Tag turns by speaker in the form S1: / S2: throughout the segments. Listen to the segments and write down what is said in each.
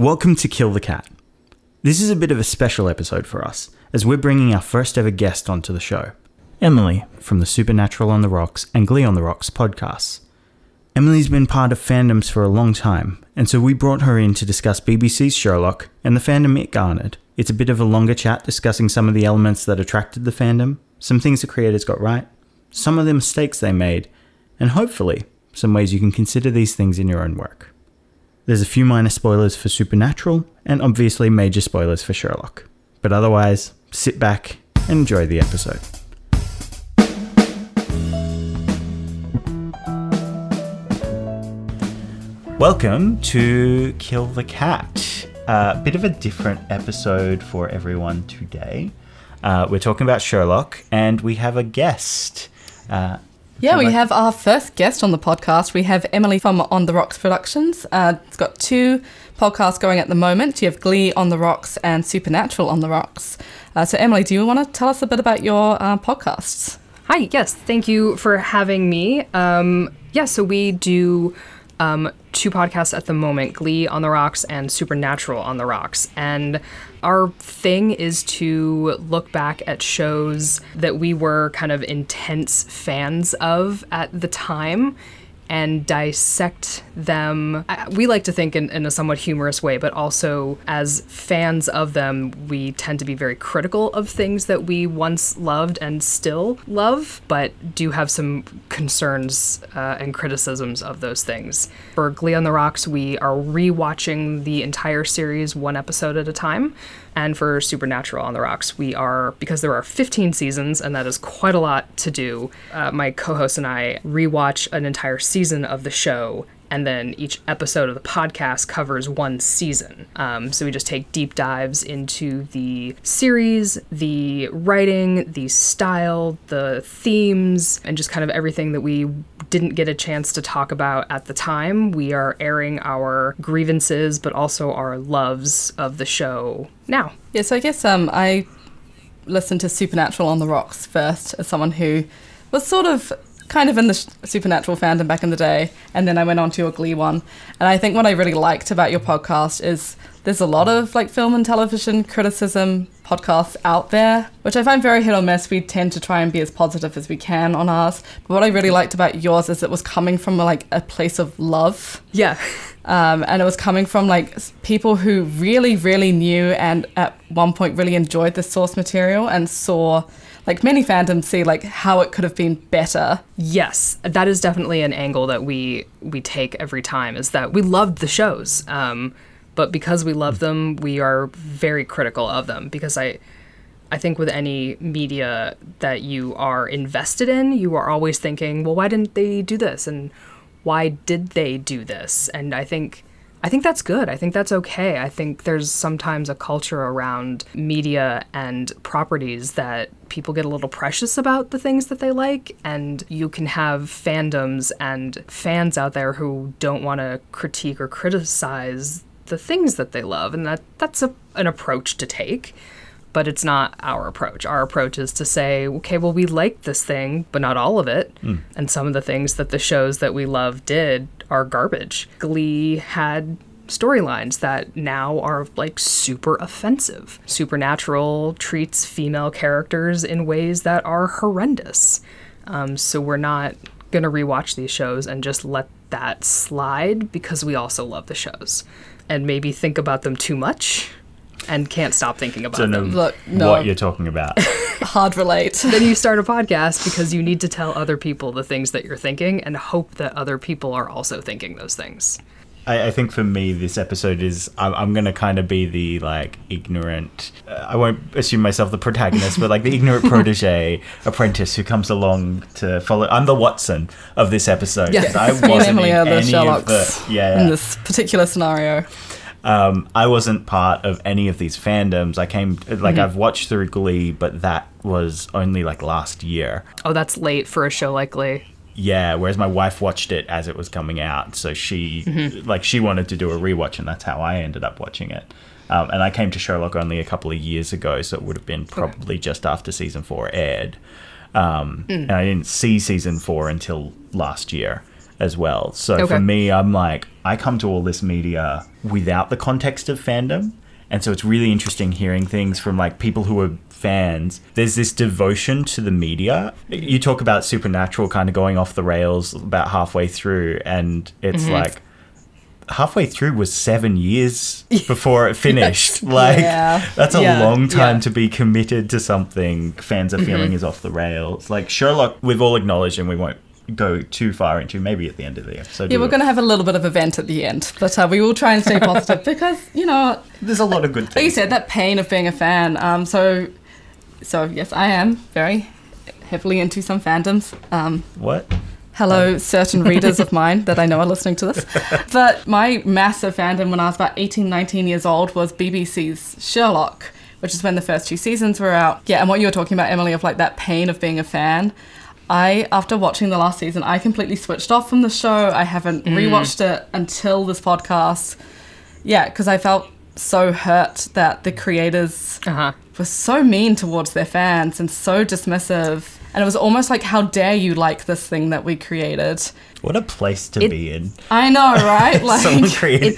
S1: Welcome to Kill the Cat. This is a bit of a special episode for us, as we're bringing our first ever guest onto the show Emily from the Supernatural on the Rocks and Glee on the Rocks podcasts. Emily's been part of fandoms for a long time, and so we brought her in to discuss BBC's Sherlock and the fandom it garnered. It's a bit of a longer chat discussing some of the elements that attracted the fandom, some things the creators got right, some of the mistakes they made, and hopefully some ways you can consider these things in your own work. There's a few minor spoilers for Supernatural, and obviously major spoilers for Sherlock. But otherwise, sit back and enjoy the episode. Welcome to Kill the Cat. A uh, bit of a different episode for everyone today. Uh, we're talking about Sherlock, and we have a guest. Uh,
S2: yeah, we have our first guest on the podcast. We have Emily from On the Rocks Productions. Uh, it's got two podcasts going at the moment. You have Glee on the Rocks and Supernatural on the Rocks. Uh, so, Emily, do you want to tell us a bit about your uh, podcasts?
S3: Hi, yes, thank you for having me. Um, yeah, so we do um, two podcasts at the moment Glee on the Rocks and Supernatural on the Rocks. And our thing is to look back at shows that we were kind of intense fans of at the time and dissect them. We like to think in, in, a somewhat humorous way, but also as fans of them, we tend to be very critical of things that we once loved and still love, but do have some concerns uh, and criticisms of those things. For Glee on the Rocks, we are rewatching the entire series one episode at a time. And for Supernatural on the Rocks, we are, because there are 15 seasons, and that is quite a lot to do, uh, my co host and I rewatch an entire season of the show and then each episode of the podcast covers one season. Um, so we just take deep dives into the series, the writing, the style, the themes, and just kind of everything that we didn't get a chance to talk about at the time. We are airing our grievances, but also our loves of the show now.
S2: Yeah, so I guess um, I listened to Supernatural on the Rocks first as someone who was sort of kind of in the supernatural fandom back in the day, and then I went on to a Glee one. And I think what I really liked about your podcast is there's a lot of like film and television criticism podcasts out there, which I find very hit or miss. We tend to try and be as positive as we can on ours. But what I really liked about yours is it was coming from like a place of love.
S3: Yeah.
S2: Um, and it was coming from like people who really, really knew and at one point really enjoyed the source material and saw like many fandoms see like how it could have been better.
S3: Yes, that is definitely an angle that we we take every time is that we loved the shows. Um, but because we love them, we are very critical of them because I I think with any media that you are invested in, you are always thinking, well, why didn't they do this and why did they do this? And I think I think that's good. I think that's okay. I think there's sometimes a culture around media and properties that people get a little precious about the things that they like, and you can have fandoms and fans out there who don't want to critique or criticize the things that they love, and that that's a, an approach to take but it's not our approach. Our approach is to say, okay, well, we like this thing, but not all of it. Mm. And some of the things that the shows that we love did are garbage. Glee had storylines that now are like super offensive. Supernatural treats female characters in ways that are horrendous. Um, so we're not going to rewatch these shows and just let that slide because we also love the shows and maybe think about them too much and can't stop thinking about
S1: so
S3: them.
S1: Look, no. what you're talking about.
S2: Hard relate.
S3: then you start a podcast because you need to tell other people the things that you're thinking and hope that other people are also thinking those things.
S1: I, I think for me, this episode is I'm, I'm going to kind of be the like ignorant. Uh, I won't assume myself the protagonist, but like the ignorant protege apprentice who comes along to follow. I'm the Watson of this episode.
S2: Yes,
S1: I
S2: wasn't Emily in any Sherlocks of the yeah in this particular scenario.
S1: Um, I wasn't part of any of these fandoms. I came like mm-hmm. I've watched through Glee, but that was only like last year.
S3: Oh, that's late for a show like Glee.
S1: Yeah, whereas my wife watched it as it was coming out, so she mm-hmm. like she wanted to do a rewatch, and that's how I ended up watching it. Um, and I came to Sherlock only a couple of years ago, so it would have been probably okay. just after season four aired. Um, mm. And I didn't see season four until last year. As well. So
S3: Okay.
S1: for me, I'm like, I come to all this media without the context of fandom. And so it's really interesting hearing things from like people who are fans. There's this devotion to the media. You talk about Supernatural kind of going off the rails about halfway through, and it's mm-hmm. like halfway through was seven years before it finished. Like
S2: Yeah.
S1: that's a
S3: Yeah,
S1: long time
S3: yeah.
S1: to be committed to something fans are mm-hmm. feeling is off the rails. Like Sherlock, we've all acknowledged, and we won't go too far into. Maybe at the end of the episode,
S2: Yeah,
S1: we
S2: we're going to have a little bit of a vent at the end, but uh, we will try and stay positive because, you know,
S1: There's a lot of good
S2: like you said, that pain of being a fan. Um, so, so yes, I am very heavily into some fandoms. Um,
S1: What?
S2: hello, certain readers of mine that I know are listening to this. But my massive fandom when I was about 18, 19 years old was BBC's Sherlock, which is when the first two seasons were out. Yeah, and what you were talking about, Emily, of like that pain of being a fan. I, after watching the last season, I completely switched off from the show. I haven't rewatched it until this podcast. Yeah, because I felt so hurt that the creators
S3: Uh huh.
S2: were so mean towards their fans and so dismissive. And it was almost like, how dare you like this thing that we created?
S1: What a place to
S3: It-
S1: be in.
S2: I know, right? Like,
S1: Someone created.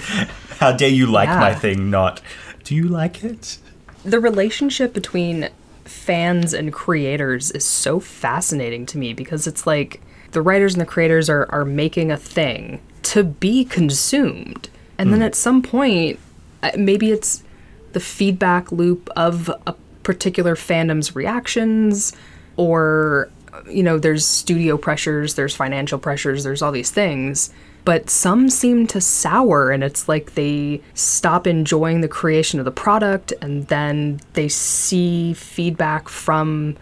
S1: How dare you like
S3: Yeah.
S1: my thing? Not. Do you like it?
S3: the relationship between fans and creators is so fascinating to me because it's like the writers and the creators are, are making a thing to be consumed. And then at some point, uh, maybe it's the feedback loop of a particular fandom's reactions, or, you know, there's studio pressures, there's financial pressures, there's all these things. But some seem to sour, and it's like they stop enjoying the creation of the product, and then they see feedback from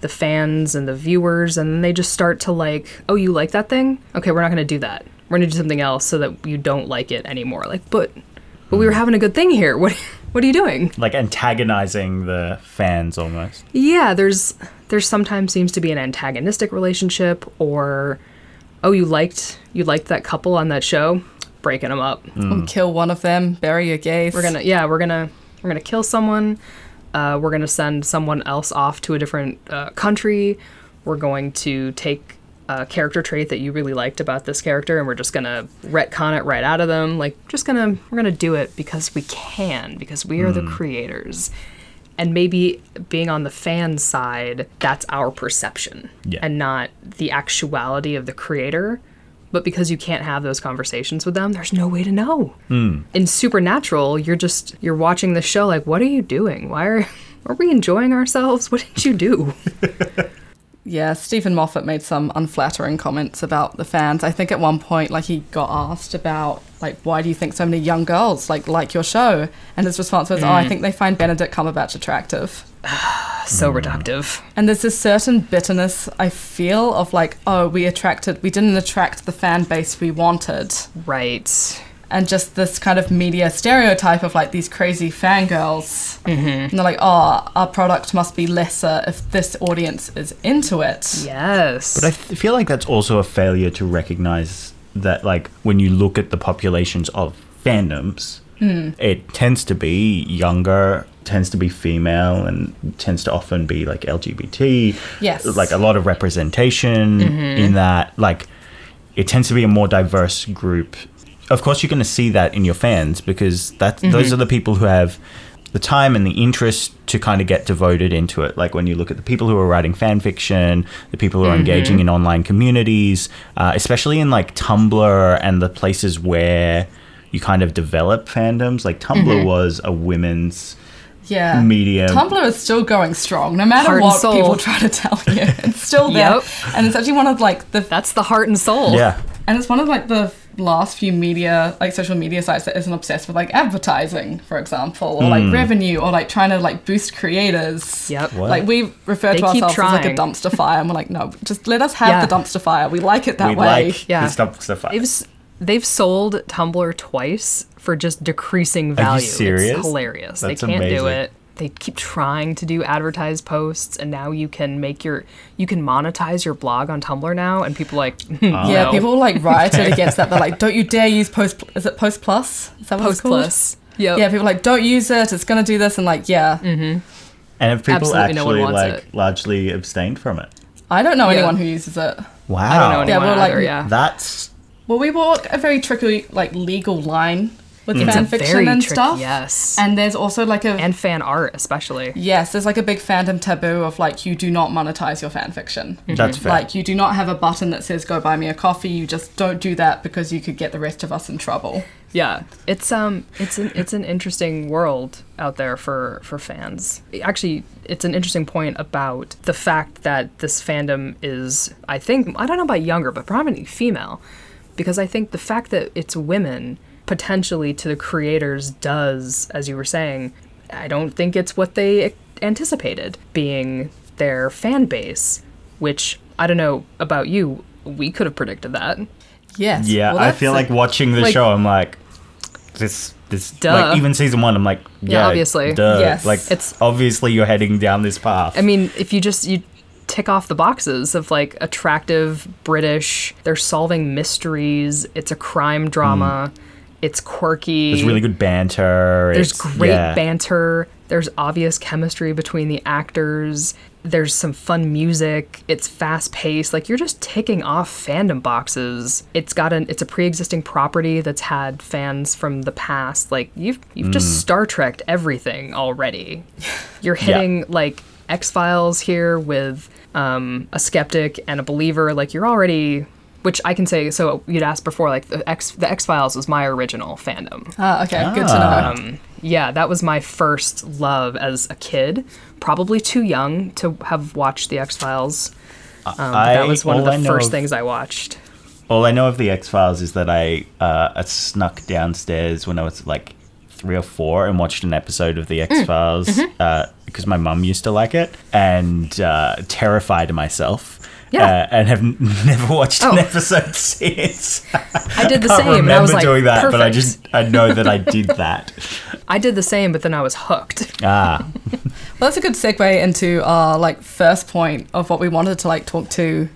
S3: the fans and the viewers, and then they just start to like, oh, you like that thing? Okay, we're not going to do that. We're going to do something else so that you don't like it anymore. Like, but, but we were hmm. having a good thing here. What, what are you doing?
S1: Like antagonizing the fans almost.
S3: Yeah, there's there's sometimes seems to be an antagonistic relationship, or oh, you liked you liked that couple on that show, breaking them up.
S2: kill one of them, bury a gays.
S3: We're gonna yeah, we're gonna we're gonna kill someone. Uh, we're gonna send someone else off to a different uh, country. We're going to take a character trait that you really liked about this character, and we're just gonna retcon it right out of them. Like, just gonna we're gonna do it because we can, because we are the creators. And maybe being on the fan side, that's our perception,
S1: Yeah.
S3: and not the actuality of the creator. But because you can't have those conversations with them, there's no way to know hmm. in Supernatural, you're just you're watching the show like, what are you doing? Why are are we enjoying ourselves? What did you do?
S2: Yeah, Steven Moffat made some unflattering comments about the fans. I think at one point, like he got asked about, like, why do you think so many young girls like like your show? And his response was, "Oh, I mm. think they find Benedict Cumberbatch attractive."
S3: So mm. reductive.
S2: And there's this certain bitterness I feel of like, oh, we attracted, we didn't attract the fan base we wanted,
S3: Right.
S2: And just this kind of media stereotype of like these crazy fangirls. Mm-hmm. And they're like, oh, our product must be lesser if this audience is into it.
S3: Yes.
S1: But I th- feel like that's also a failure to recognize that, like, when you look at the populations of fandoms, it tends to be younger, tends to be female, and tends to often be like LGBT.
S2: Yes.
S1: Like a lot of representation in that. Like, it tends to be a more diverse group. Of course, you're going to see that in your fans because that mm-hmm. those are the people who have the time and the interest to kind of get devoted into it. Like when you look at the people who are writing fan fiction, the people who are mm-hmm. engaging in online communities, uh, especially in like Tumblr and the places where you kind of develop fandoms. Like Tumblr mm-hmm. was a women's
S2: Yeah.
S1: medium.
S2: Tumblr is still going strong, no matter
S3: Heart
S2: what people try to tell you. It's still there.
S3: Yep.
S2: And it's actually one of like the
S3: That's the heart and soul.
S1: yeah.
S2: and it's one of like the last few media like social media sites that isn't obsessed with like advertising, for example, or
S1: Hmm.
S2: like revenue or like trying to like boost creators.
S3: Yep.
S1: What?
S2: Like we refer
S3: They
S2: to
S3: keep
S2: ourselves as like a dumpster fire and we're like, no, just let us have
S3: Yeah.
S2: the dumpster fire. We like it that
S1: we
S2: way.
S1: like
S3: Yeah.
S1: the stuff. stuff
S3: They've they've sold Tumblr twice for just decreasing value.
S1: Are you serious?
S3: It's hilarious.
S1: That's
S3: they can't do it. They keep trying to do advertised posts, and now you can make your you can monetize your blog on Tumblr now, and people are like
S2: Yeah,
S3: no.
S2: people like rioted against that. They're like, don't you dare use post. Is it post plus? Is that what it's
S3: Post
S2: called?
S3: Plus. Yep.
S2: Yeah, people like, don't use it. It's gonna do this, and like, yeah, mm-hmm.
S1: And if people
S3: Absolutely
S1: actually
S3: wants
S1: like
S3: it.
S1: largely abstained from it?
S2: I don't know
S3: Yeah.
S2: anyone who uses it.
S1: Wow.
S3: I don't know
S2: Yeah,
S3: anyone
S2: well, like-
S3: Yeah.
S1: That's
S2: Well, we walk a very tricky, like, legal line with
S3: It's
S2: fan fiction and
S3: tricky-
S2: stuff.
S3: yes.
S2: And there's also like a
S3: and fan art especially.
S2: yes, there's like a big fandom taboo of like you do not monetize your fan fiction.
S1: That's fair.
S2: Like you do not have a button that says "Go buy me a coffee." You just don't do that because you could get the rest of us in trouble.
S3: Yeah, it's um, it's an it's an interesting world out there for for fans. Actually, it's an interesting point about the fact that this fandom is, I think, I don't know about younger, but probably female, because I think the fact that it's women potentially to the creators does, as you were saying, I don't think it's what they anticipated being their fan base, which I don't know about you. We could have predicted that.
S2: Yes.
S1: Yeah,
S2: Well,
S1: I feel
S2: a-
S1: like watching the
S3: like-
S1: show, I'm like, this, this,
S3: Duh.
S1: like even season one, I'm like,
S3: Yeah,
S1: yeah,
S3: obviously.
S1: duh.
S2: Yes.
S1: like
S3: It's-
S1: obviously you're heading down this path.
S3: I mean, if you just you tick off the boxes of like attractive British, they're solving mysteries, it's a crime drama, mm. It's quirky.
S1: There's really good banter.
S3: There's
S1: it's-
S3: great
S1: yeah.
S3: banter. There's obvious chemistry between the actors. There's some fun music. It's fast paced. Like you're just ticking off fandom boxes. It's got an it's a pre-existing property that's had fans from the past. Like you've you've
S1: Mm.
S3: just Star Trek'd everything already. You're hitting like X Files here with um, a skeptic and a believer. Like you're already which I can say. So you'd asked before, like the X the X Files was my original fandom.
S2: Ah, okay, good to
S1: Ah.
S2: know.
S3: Um, yeah, that was my first love as a kid. Probably too young to have watched the X Files. Um, that was one of the first
S1: of-
S3: things I watched.
S1: All I know of the X Files is that I uh, I snuck downstairs when I was like three or four and watched an episode of the X Files
S3: Mm. Mm-hmm.
S1: uh, because my mum used to like it and uh, terrified myself.
S3: Yeah.
S1: Uh, and have n- never watched an
S3: Oh.
S1: episode since.
S3: I did the
S1: can't
S3: same.
S1: remember
S3: I was like,
S1: doing that, but I just I know that I did that.
S3: I did the same, but then I was hooked.
S1: Ah,
S2: Well, that's a good segue into our like first point of what we wanted to like talk to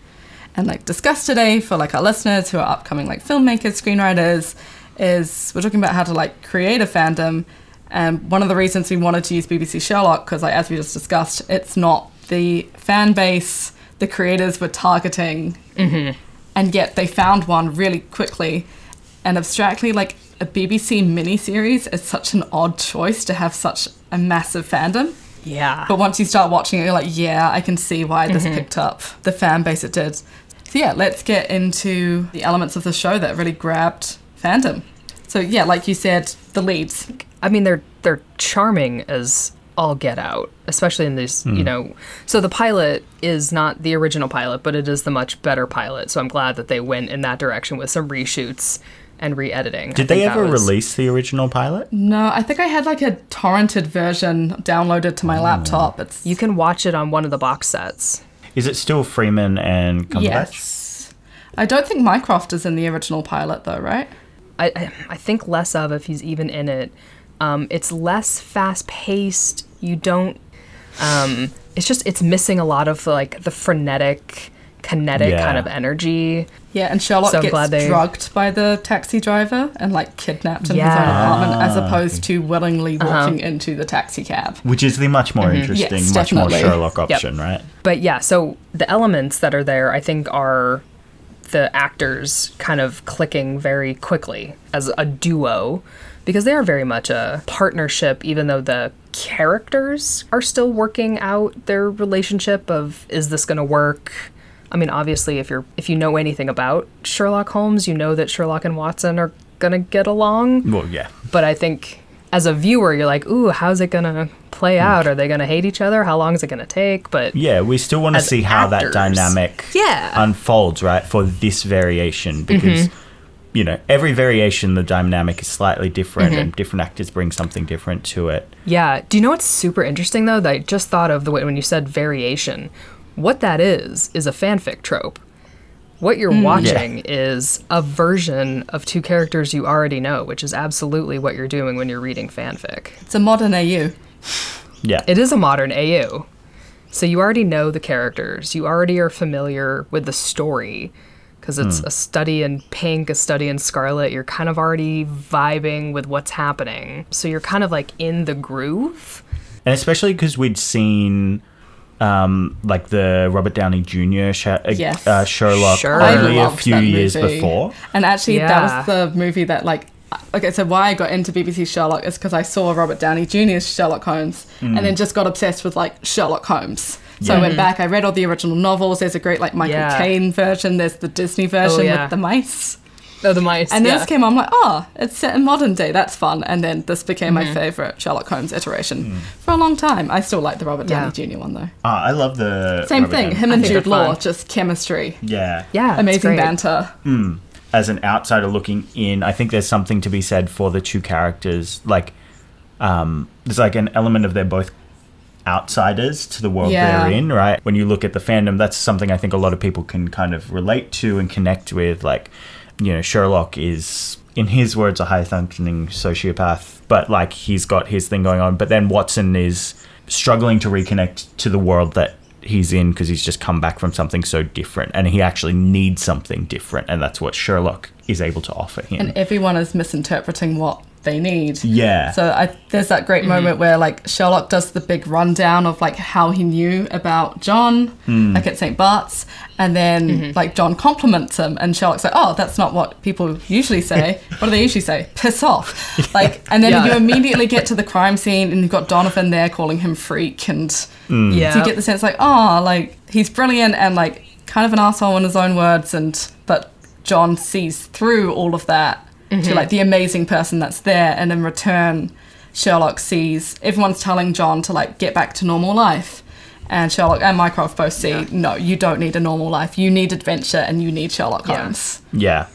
S2: and like discuss today for like our listeners who are upcoming like filmmakers, screenwriters, is we're talking about how to like create a fandom. And one of the reasons we wanted to use BBC Sherlock, because like as we just discussed, it's not the fan base the creators were targeting, mm-hmm. and yet they found one really quickly. And abstractly, like a BBC miniseries is such an odd choice to have such a massive fandom.
S3: Yeah.
S2: But once you start watching it, you're like, yeah, I can see why this mm-hmm. picked up the fan base it did. So yeah, let's get into the elements of the show that really grabbed fandom. So yeah, like you said, the leads.
S3: I mean, they're they're charming as all get out, especially in these, you hmm. know. So the pilot is not the original pilot, but it is the much better pilot. So I'm glad that they went in that direction with some reshoots and re-editing.
S1: Did they ever
S3: was-
S1: release the original pilot?
S2: No, I think I had like a torrented version downloaded to my hmm. laptop. It's
S3: You can watch it on one of the box sets.
S1: Is it still Freeman and Cumberbatch?
S2: yes. I don't think Mycroft is in the original pilot though, right?
S3: I, I I think less of if he's even in it. Um, it's less fast paced. You don't. Um, it's just it's missing a lot of like the frenetic, kinetic
S1: Yeah.
S3: kind of energy.
S2: Yeah, and Sherlock
S3: So
S2: gets
S3: glad they-
S2: drugged by the taxi driver and like kidnapped in his
S3: Yeah.
S2: own apartment, as
S1: Ah,
S2: opposed to willingly
S3: Uh-huh.
S2: walking into the taxi cab.
S1: Which is the much more interesting,
S2: Mm-hmm. Yes,
S1: much more. Sherlock option, right?
S3: But yeah, so the elements that are there, I think, are the actors kind of clicking very quickly as a duo because they are very much a partnership, even though the characters are still working out their relationship of is this going to work? I mean, obviously, if you're if you know anything about Sherlock Holmes, you know that Sherlock and Watson are gonna get along.
S1: Well, yeah.
S3: But I think as a viewer, you're like, ooh, how's it gonna play out? Are they gonna hate each other? How long is it gonna take? But
S1: Yeah, we still want to see how that dynamic
S3: Yeah.
S1: unfolds, right, for this variation because
S3: Mm-hmm.
S1: You know, every variation the dynamic is slightly different
S3: Mm-hmm.
S1: and different actors bring something different to it.
S3: Yeah. Do you know what's super interesting though? That I just thought of the way when you said variation. What that is is a fanfic trope. What you're watching is a version of two characters you already know, which is absolutely what you're doing when you're reading fanfic.
S2: It's a modern AU.
S1: Yeah.
S3: It is a modern AU. So you already know the characters. You already are familiar with the story because it's a study in pink, a study in scarlet. You're kind of already vibing with what's happening. So you're kind of like in the groove.
S1: and especially because we'd seen um, like the Robert Downey Jr. Sh- uh,
S2: Yes.
S1: uh, Sherlock
S3: Sure.
S1: Only a few years before.
S2: And actually,
S3: Yeah.
S2: that was the movie that like. Okay, so why I got into BBC Sherlock is because I saw Robert Downey Jr.'s Sherlock Holmes, and then just got obsessed with like Sherlock Holmes. So I went back, I read all the original novels. There's a great like Michael
S3: Yeah.
S2: Caine version. There's the Disney version
S3: yeah.
S2: with the mice.
S3: Oh, the mice.
S2: And
S3: yeah.
S2: this came on, I'm like, oh, it's set in modern day. That's fun. And then this became
S3: Mm-hmm.
S2: my favorite Sherlock Holmes iteration for a long time. I still like the Robert Downey Jr. one though.
S1: Ah, I love the
S2: Same
S1: Robert
S2: thing.
S1: Downey-
S2: Him and Jude Law,
S3: fun.
S2: just chemistry,
S1: Yeah,
S3: yeah,
S2: amazing
S3: great.
S2: banter.
S1: as an outsider looking in, I think there's something to be said for the two characters. Like, um, there's like an element of they're both outsiders to the world
S2: Yeah.
S1: they're in, right? When you look at the fandom, that's something I think a lot of people can kind of relate to and connect with. Like, you know, Sherlock is, in his words, a high functioning sociopath, but like he's got his thing going on. But then Watson is struggling to reconnect to the world that he's in because he's just come back from something so different and he actually needs something different and that's what Sherlock is able to offer him.
S2: And everyone is misinterpreting what they need.
S1: yeah.
S2: So I, there's that great mm-hmm. moment where like Sherlock does the big rundown of like how he knew about John,
S1: Hmm.
S2: like at St. Bart's, and then mm-hmm. like John compliments him, and Sherlock's like, "Oh, that's not what people usually say. what do they usually say? Piss off!" Like, and then
S3: Yeah.
S2: you immediately get to the crime scene, and you've got Donovan there calling him freak, and hmm.
S3: Yeah.
S2: so you get the sense like, oh, like he's brilliant and like kind of an asshole in his own words, and but John sees through all of that to like mm-hmm. the amazing person that's there, and in return, Sherlock sees everyone's telling John to like get back to normal life. And Sherlock and Mycroft both see, no, you don't need a normal life. You need adventure and you need Sherlock
S3: Yeah.
S2: Holmes.
S1: yeah.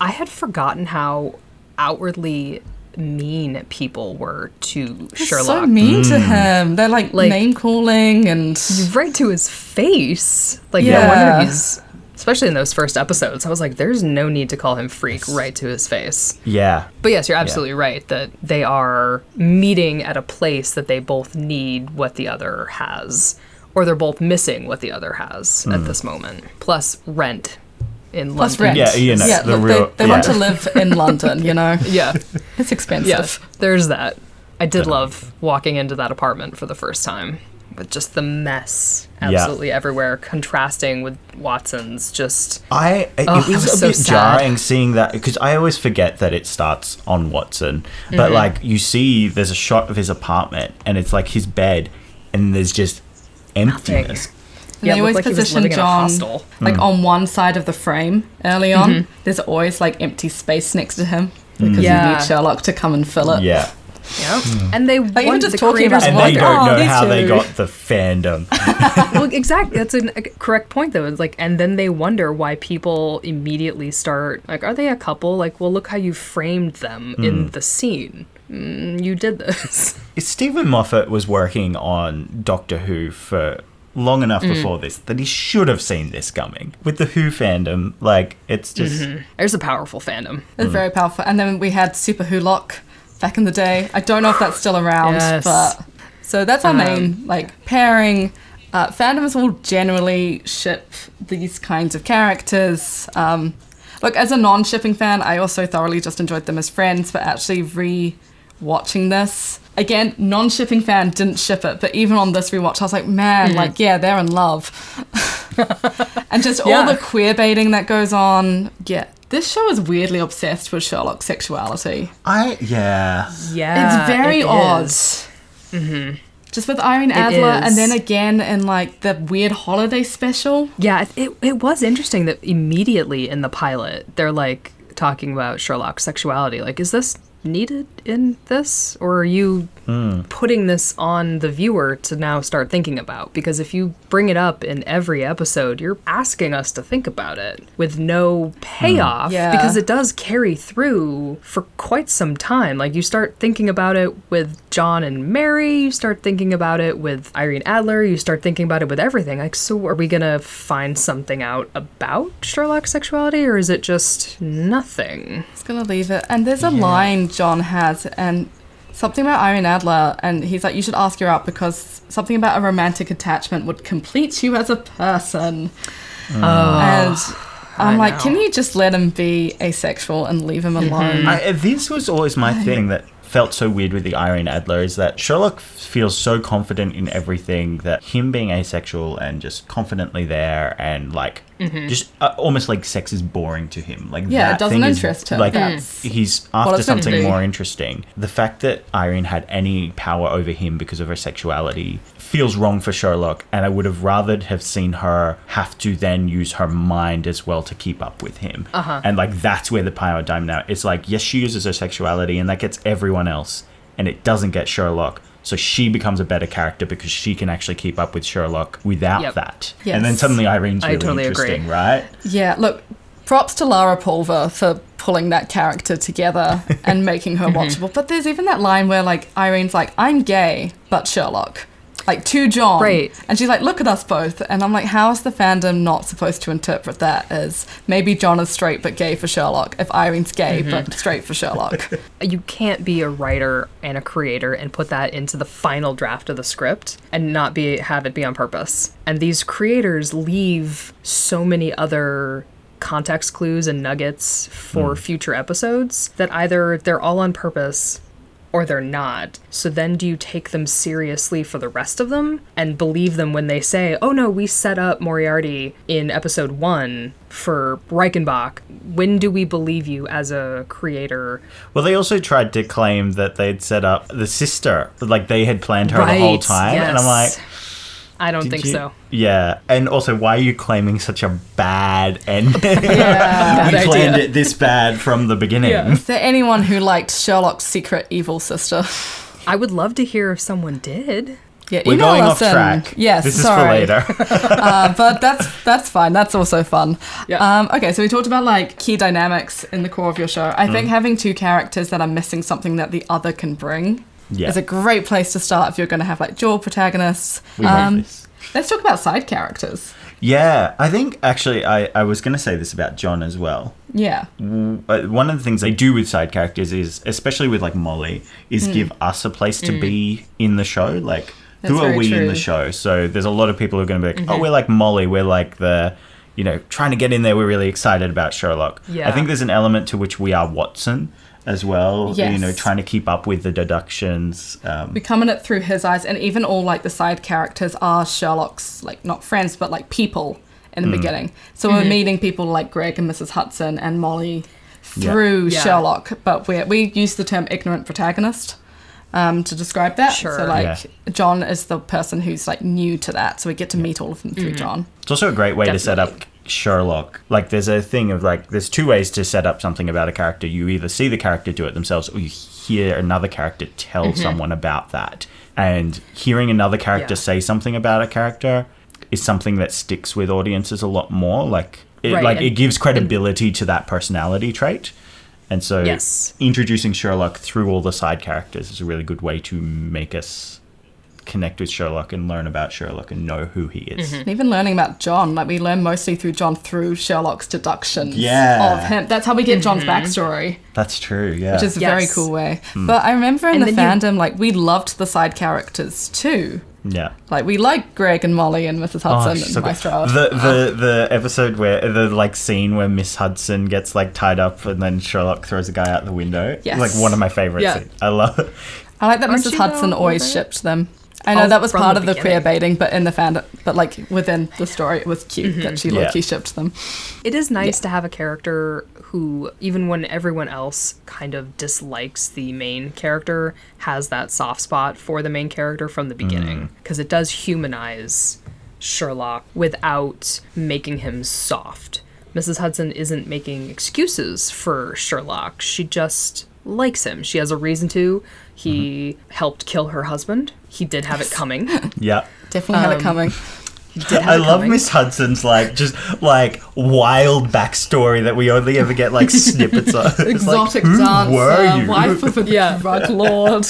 S3: I had forgotten how outwardly mean people were to Sherlock.
S2: So mean to mm. him. They're like,
S3: Like-
S2: name calling and
S3: right to his face. Like no
S2: Yeah.
S3: wonder he's especially in those first episodes. I was like, there's no need to call him freak right to his face.
S1: Yeah.
S3: But yes, you're absolutely right that they are meeting at a place that they both need what the other has, or they're both missing what the other has at mm. this moment. Plus rent in
S2: plus
S3: London.
S2: rent.
S1: Yeah, you know,
S2: yeah
S1: the
S2: look,
S1: real-
S2: they, they want to live in London, you know?
S3: Yeah,
S2: It's expensive.
S3: yes, there's that. I did love walking into that apartment for the first time with just the mess
S1: Yeah.
S3: absolutely everywhere, contrasting with Watson's. Just
S1: I it
S3: Oh,
S1: was,
S3: was
S1: a
S3: so
S1: bit
S3: sad.
S1: jarring seeing that because I always forget that it starts on Watson,
S3: Mm-hmm.
S1: but like you see, there's a shot of his apartment and it's like his bed, and there's just emptiness.
S2: And
S3: Yeah,
S2: they
S3: it
S2: always
S3: looked like
S2: position
S3: living in a
S2: John
S3: hostel.
S2: like hmm. on one side of the frame early on. Mm-hmm. There's always like empty space next to him because mm. you
S3: Yeah.
S2: need Sherlock to come and fill it.
S1: Yeah,
S3: yeah, and they
S2: Like, even
S3: want
S2: just
S3: the
S2: talking
S3: creators
S2: about
S1: and
S2: Just
S1: they
S2: wonder,
S1: don't
S2: "Oh,
S1: know
S2: these
S1: how they got the fandom.
S3: well, exactly. That's a a correct point, though. It's like, and then they wonder why people immediately start like, are they a couple? Like, well, look how you framed them in the scene. Mm, you did this.
S1: Steven Moffat was working on Doctor Who for long enough
S3: Mm.
S1: before this that he should have seen this coming. With the Who fandom, like it's just
S3: Mm-hmm. There's a powerful fandom.
S2: It's very powerful. And then we had Superwholock back in the day. I don't know if that's still around,
S3: Yes.
S2: but so that's our main like pairing. Uh, fandoms will generally ship these kinds of characters. Um, look, as a non-shipping fan, I also thoroughly just enjoyed them as friends, but actually re-watching this again, non-shipping fan didn't ship it, but even on this rewatch, I was like, man, like yeah, they're in love, and just all the queer baiting that goes on. Yeah, this show is weirdly obsessed with Sherlock's sexuality.
S1: I yeah.
S3: Yeah,
S2: it's very
S3: it
S2: odd.
S3: is. Mm-hmm.
S2: Just with Irene Adler, and then again in like the weird holiday special.
S3: Yeah, it, it, it was interesting that immediately in the pilot, they're like talking about Sherlock's sexuality. Like, is this needed in this? Or are you putting this on the viewer to now start thinking about? Because if you bring it up in every episode, you're asking us to think about it with no payoff.
S2: Yeah.
S3: Because it does carry through for quite some time. Like, you start thinking about it with John and Mary, you start thinking about it with Irene Adler, you start thinking about it with everything. Like, so are we gonna find something out about Sherlock's sexuality, or is it just nothing?
S2: It's gonna leave it. And there's a line John has, and something about Irene Adler, and he's like, you should ask her out because something about a romantic attachment would complete you as a person. Oh. and I'm
S3: I
S2: like,
S3: know.
S2: can you just let him be asexual and leave him alone? Mm-hmm.
S1: I, uh, this was always my thing that felt so weird with the Irene Adler is that Sherlock feels so confident in everything that him being asexual and just confidently there and like just uh, almost like sex is boring to him. Like
S2: Yeah, it
S1: that
S2: doesn't
S1: thing is-
S2: interest him.
S1: Like
S2: That's
S1: he's after
S2: it's
S1: something more interesting. The fact that Irene had any power over him because of her sexuality feels wrong for Sherlock, and I would have rather have seen her have to then use her mind as well to keep up with him. Uh-huh. And like that's where the power paradigm now. It's like yes, she uses her sexuality, and that gets everyone else, and it doesn't get Sherlock. So she becomes a better character because she can actually keep up with Sherlock without
S3: Yep.
S1: that.
S2: Yes.
S1: And then suddenly Irene's
S3: I
S1: really
S3: totally agree.
S1: interesting, right?
S2: Yeah, look, props to Lara Pulver for pulling that character together and making her watchable. But there's even that line where like Irene's like, I'm gay, but Sherlock. Like to John.
S3: Right.
S2: And she's like, look at us both. And I'm like, how is the fandom not supposed to interpret that as maybe John is straight but gay for Sherlock if Irene's gay mm-hmm. but straight for Sherlock?
S3: You can't be a writer and a creator and put that into the final draft of the script and not be have it be on purpose. And these creators leave so many other context clues and nuggets for hmm. future episodes that either they're all on purpose or they're not. So then do you take them seriously for the rest of them and believe them when they say, "Oh no, we set up Moriarty in episode 1 for Reichenbach." When do we believe you as a creator
S1: Well, they also tried to claim that they'd set up the sister, like they had planned her the whole
S3: Right,
S1: time, and I'm like,
S3: yes. I don't
S1: did
S3: think
S1: you-
S3: so.
S1: Yeah, and also, why are you claiming such a bad ending?
S2: yeah.
S1: you
S3: Bad
S1: planned
S3: idea.
S1: it this bad from the beginning.
S3: Yeah.
S2: Is there anyone who liked Sherlock's secret evil sister?
S3: I would love to hear if someone did.
S2: Yeah,
S1: We're
S2: email
S1: going
S2: us
S1: off
S2: in.
S1: track.
S2: Yes,
S1: this
S2: sorry.
S1: is for later.
S2: Uh, but that's that's fine. That's also fun.
S3: Yeah.
S2: Um, okay, so we talked about like key dynamics in the core of your show. I
S1: Mm.
S2: think having two characters that are missing something that the other can bring
S1: Yeah.
S2: is a great place to start if you're going to have like dual protagonists.
S1: We
S2: Um,
S1: this.
S2: let's talk about side characters.
S1: Yeah, I think actually, I, I was going to say this about John as well.
S2: Yeah,
S1: Uh, one of the things they do with side characters is, especially with like Molly, is
S2: Hmm.
S1: give us a place to be in the show. Like,
S2: That's
S1: who are we in
S2: true. Mm-hmm.
S1: the show? So there's a lot of people who are going to be like, oh, we're like Molly. We're like the, you know, trying to get in there. We're really excited about Sherlock.
S3: Yeah.
S1: I think there's an element to which we are Watson as well. You know, trying to keep up with the deductions. Um,
S2: we come in it through his eyes, and even all like the side characters are Sherlock's like not friends but like people in the beginning. So we're meeting people like Greg and Mrs. Hudson and Molly through
S3: Yeah.
S2: Sherlock, but we we use the term ignorant protagonist um, to describe that.
S3: Sure.
S2: So like
S1: Yeah.
S2: John is the person who's like new to that, so we get to meet all of them through John.
S1: It's also a great way to set up
S3: Definitely.
S1: Sherlock. Like, there's a thing of like, there's two ways to set up something about a character. You either see the character do it themselves, or you hear another character tell mm-hmm. someone about that. And hearing another character
S3: Yeah.
S1: say something about a character is something that sticks with audiences a lot more. Like, it,
S3: Right,
S1: like
S3: and-
S1: it gives credibility to that personality trait. And so,
S3: Yes.
S1: introducing Sherlock through all the side characters is a really good way to make us connect with Sherlock and learn about Sherlock and know who he is.
S2: And even learning about John, like we learn mostly through John through Sherlock's deductions
S1: Yeah.
S2: of him. That's how we get John's mm-hmm. backstory.
S1: That's true. Yeah.
S2: which is a very cool way. Hmm. But I remember in
S3: And
S2: the
S3: then you-
S2: fandom, like we loved the side characters too.
S1: yeah.
S2: Like we like Greg and Molly and Mrs. Oh, Hudson
S1: she's
S2: and
S1: so good.
S2: Maestro.
S1: the the the episode where the like scene where Miss Hudson gets like tied up and then Sherlock throws a guy out the window.
S2: Yes.
S1: Like one of my favorite
S3: Yeah.
S1: scenes. I love it.
S2: I like that
S3: Aren't
S2: Mrs. Hudson always
S3: Robert?
S2: shipped them. I know
S3: Oh,
S2: that was part
S3: the
S2: of the queer baiting, but in the fandom, but like within the story, it was cute
S3: Mm-hmm.
S2: that she
S1: Yeah.
S2: low-key shipped them.
S3: It is nice to have a character who, even when everyone else kind of dislikes the main character, has that soft spot for the main character from the beginning. Because it does humanize Sherlock without making him soft. Mrs. Hudson isn't making excuses for Sherlock. She just likes him. She has a reason to. He helped kill her husband. He did have it coming.
S1: Yeah.
S2: Definitely had it
S3: Um,
S2: coming.
S3: He did have
S1: I love. Miss Hudson's like just like wild backstory that we only ever get like snippets of. It's like,
S2: Exotic
S1: who
S2: dancer,
S1: were you?
S2: wife of a
S3: Yeah.
S2: drug lord,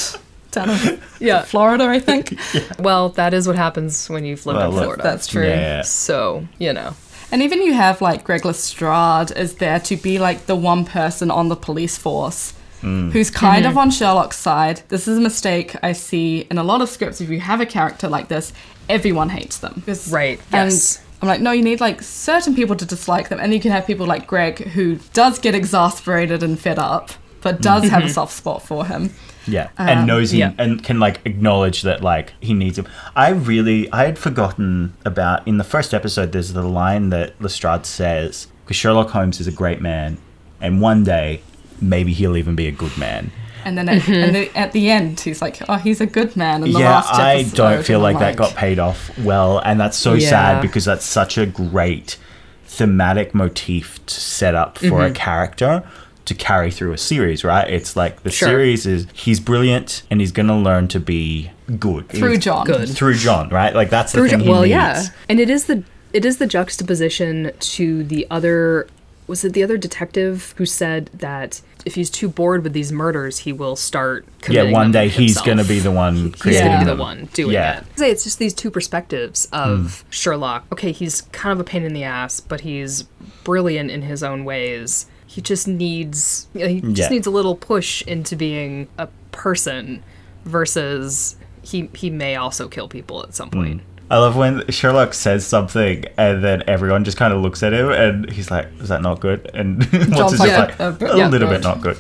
S2: down in
S3: Yeah.
S2: Florida, I think.
S3: Well, that is what happens when you've lived
S1: Well,
S3: in
S1: look,
S3: Florida.
S2: That's true.
S1: Yeah.
S3: So, you know.
S2: And even you have like Greg Lestrade is there to be like the one person on the police force Mm. who's mm-hmm. kind of on Sherlock's side. This is a mistake I see in a lot of scripts. If you have a character like this, everyone hates them. 'Cause-
S3: Right,
S2: And
S3: yes.
S2: I'm like, no, you need like certain people to dislike them. And you can have people like Greg who does get exasperated and fed up, but mm. does have a mm-hmm. soft spot for him.
S1: Yeah, and um, knows him
S3: yeah.
S1: and can like acknowledge that like he needs him. I really I had forgotten about in the first episode. There's the line that Lestrade says because Sherlock Holmes is a great man, and one day maybe he'll even be a good man.
S2: And then at, and then at the end, he's like, "Oh, he's a good man." In the
S1: yeah,
S2: last
S1: I don't feel
S2: and
S1: like that got paid off well, and that's so
S3: Yeah.
S1: sad because that's such a great thematic motif to set up for
S2: Mm-hmm.
S1: a character to carry through a series, right? It's like the
S3: Sure.
S1: series is he's brilliant and he's gonna learn to be good
S2: through
S1: He's-
S2: John.
S3: Good.
S1: Through John, right? Like that's the
S3: Through
S1: thing
S3: Jo-
S1: he
S3: well,
S1: needs.
S3: yeah, and it is the it is the juxtaposition to the other. Was it the other detective who said that if he's too bored with these murders, he will start
S1: Yeah, one day he's gonna be the one
S3: He's
S1: creating
S3: be the one doing
S1: Yeah.
S3: it. Say it's just these two perspectives of hmm. Sherlock. Okay, he's kind of a pain in the ass, but he's brilliant in his own ways. He just needs you know, he just
S1: Yeah.
S3: needs a little push into being a person versus he he may also kill people at some hmm. point.
S1: I love when Sherlock says something and then everyone just kind of looks at him and he's like, "Is that not good?" And what's
S2: John's
S1: his
S2: like,
S1: like,
S2: "Yeah,
S1: a
S2: a bit
S1: little
S2: not
S1: bit not good.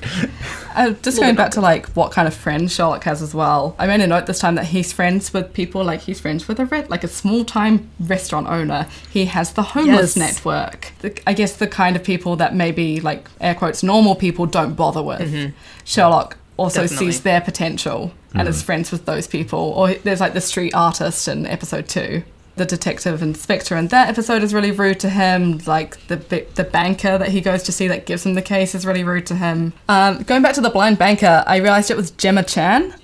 S2: Uh, just going
S3: bit
S2: back to like what kind of friends Sherlock has as well. I made a note this time that he's friends with people like he's friends with a re- like a small time restaurant owner. He has the homeless
S3: Yes.
S2: network. The, I guess the kind of people that maybe like air quotes normal people don't bother with. Sherlock also
S3: Definitely.
S2: sees their potential and is friends with those people. Or there's like the street artist in episode two. The detective inspector in that episode is really rude to him. Like the the banker that he goes to see that gives him the case is really rude to him. Um, going back to the blind banker, I realized it was Gemma Chan,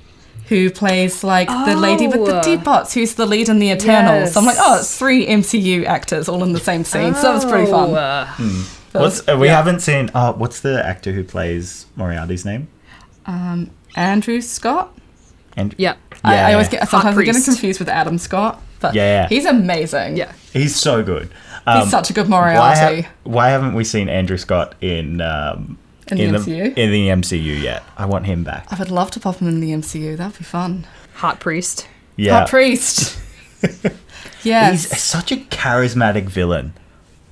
S2: who plays like the lady with the
S3: Oh.
S2: teapots, who's the lead in the Eternals. So I'm like, oh, it's three MCU actors all in the same scene. So that was pretty
S3: Oh,
S2: fun.
S3: uh,
S2: That was-
S1: What's, uh, we haven't seen. Oh, what's the actor who plays Moriarty's name?
S2: um, Andrew Scott.
S1: And
S3: yeah.
S2: I, I always get sometimes I get him confused with Adam Scott, but
S1: Yeah.
S2: he's amazing.
S3: Yeah.
S1: he's so good.
S2: he's
S1: Um,
S2: such a good
S1: why,
S2: Moriarty.
S1: ha- why haven't we seen Andrew Scott in um,
S2: In the MCU?
S1: in the MCU yet? I want him back.
S2: I would love to pop him in the MCU. That'd be fun.
S3: Hot priest.
S1: Yeah,
S2: Hot priest. yeah.
S1: he's such a charismatic villain.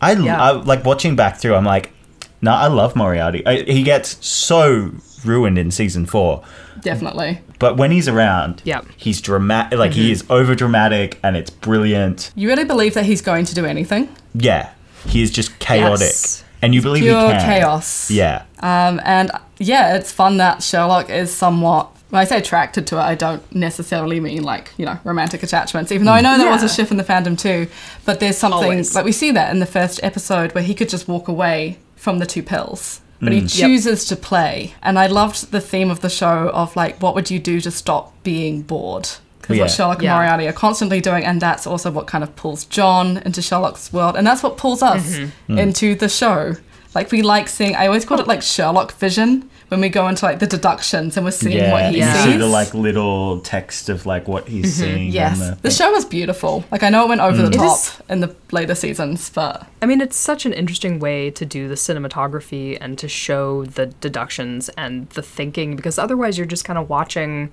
S1: I,
S3: Yeah.
S1: I like watching back through. I'm like, no, I love Moriarty. I, he gets so ruined in season four,
S2: Definitely.
S1: But when he's around,
S3: Yeah.
S1: he's dramatic. Like
S2: Mm-hmm.
S1: he is over dramatic, and it's brilliant.
S2: You really believe that he's going to do anything?
S1: Yeah, he is just chaotic,
S3: Yes.
S1: and you believe
S2: Pure
S1: he can.
S2: chaos.
S1: Yeah,
S2: Um, and yeah, it's fun that Sherlock is somewhat. When I say attracted to it, I don't necessarily mean like you know romantic attachments. Even though I know there was a shift in the fandom too, but there's something
S3: Always.
S2: like we see that in the first episode where he could just walk away from the two pills, but he chooses to play. And I loved the theme of the show of like, what would you do to stop being bored? Because
S1: Yeah.
S2: what Sherlock and
S3: Yeah.
S2: Moriarty are constantly doing, and that's also what kind of pulls John into Sherlock's world, and that's what pulls us
S3: Mm-hmm.
S2: into the show. Like we like seeing. I always called it like Sherlock vision when we go into like the deductions and we're seeing
S1: yeah.
S2: what he
S1: you
S2: sees.
S1: see the like little text of like what he's mm-hmm. seeing. on
S2: yes,
S1: the,
S2: the show was beautiful. Like I know it went over the
S3: mm.
S2: top
S3: is-
S2: in the later seasons, but
S3: I mean, it's such an interesting way to do the cinematography and to show the deductions and the thinking because otherwise you're just kind of watching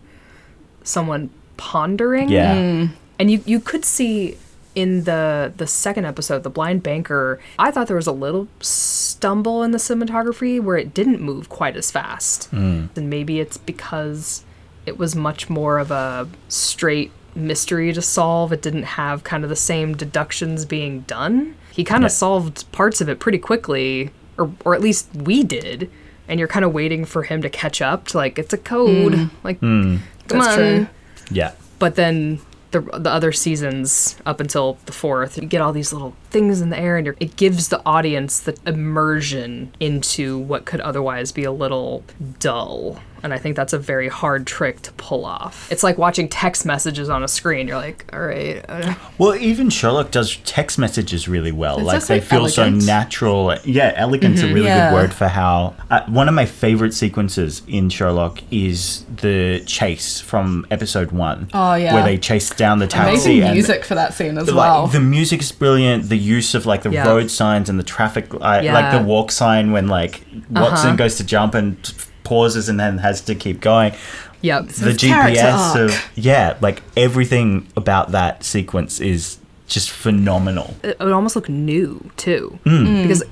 S3: someone pondering.
S1: Yeah. Mm.
S3: And you you could see in the the second episode, the blind banker, I thought there was a little stumble in the cinematography where it didn't move quite as fast. Hmm. And maybe it's because it was much more of a straight mystery to solve. It didn't have kind of the same deductions being done. He kind of
S1: Yeah.
S3: solved parts of it pretty quickly, or or at least we did. And you're kind of waiting for him to catch up to like it's a code. Hmm. Like hmm. come
S2: That's
S3: on
S2: true.
S1: Yeah.
S3: but then the the other seasons up until the fourth, you get all these little things in the air, and it gives the audience the immersion into what could otherwise be a little dull. And I think that's a very hard trick to pull off. It's like watching text messages on a screen. You're like, all right, uh,
S1: Well, even Sherlock does text messages really well.
S2: It's
S1: like
S2: just,
S1: they
S2: like,
S1: feel so natural. Yeah, elegant's a really
S2: Yeah.
S1: good word for how. Uh, one of my favorite sequences in Sherlock is the chase from episode one.
S2: Oh, yeah.
S1: where they chase down the taxi
S2: amazing
S1: and
S2: music for that scene as
S1: like
S2: well.
S1: the music is brilliant. The use of like the
S3: Yeah.
S1: road signs and the traffic, uh, like the walk sign when like Watson
S3: Uh-huh.
S1: goes to jump and t- pauses and then has to keep going.
S3: yep.
S1: the GPS
S2: arc.
S1: of yeah, like everything about that sequence is just phenomenal.
S3: it would almost look new too
S1: Hmm.
S2: Mm.
S3: because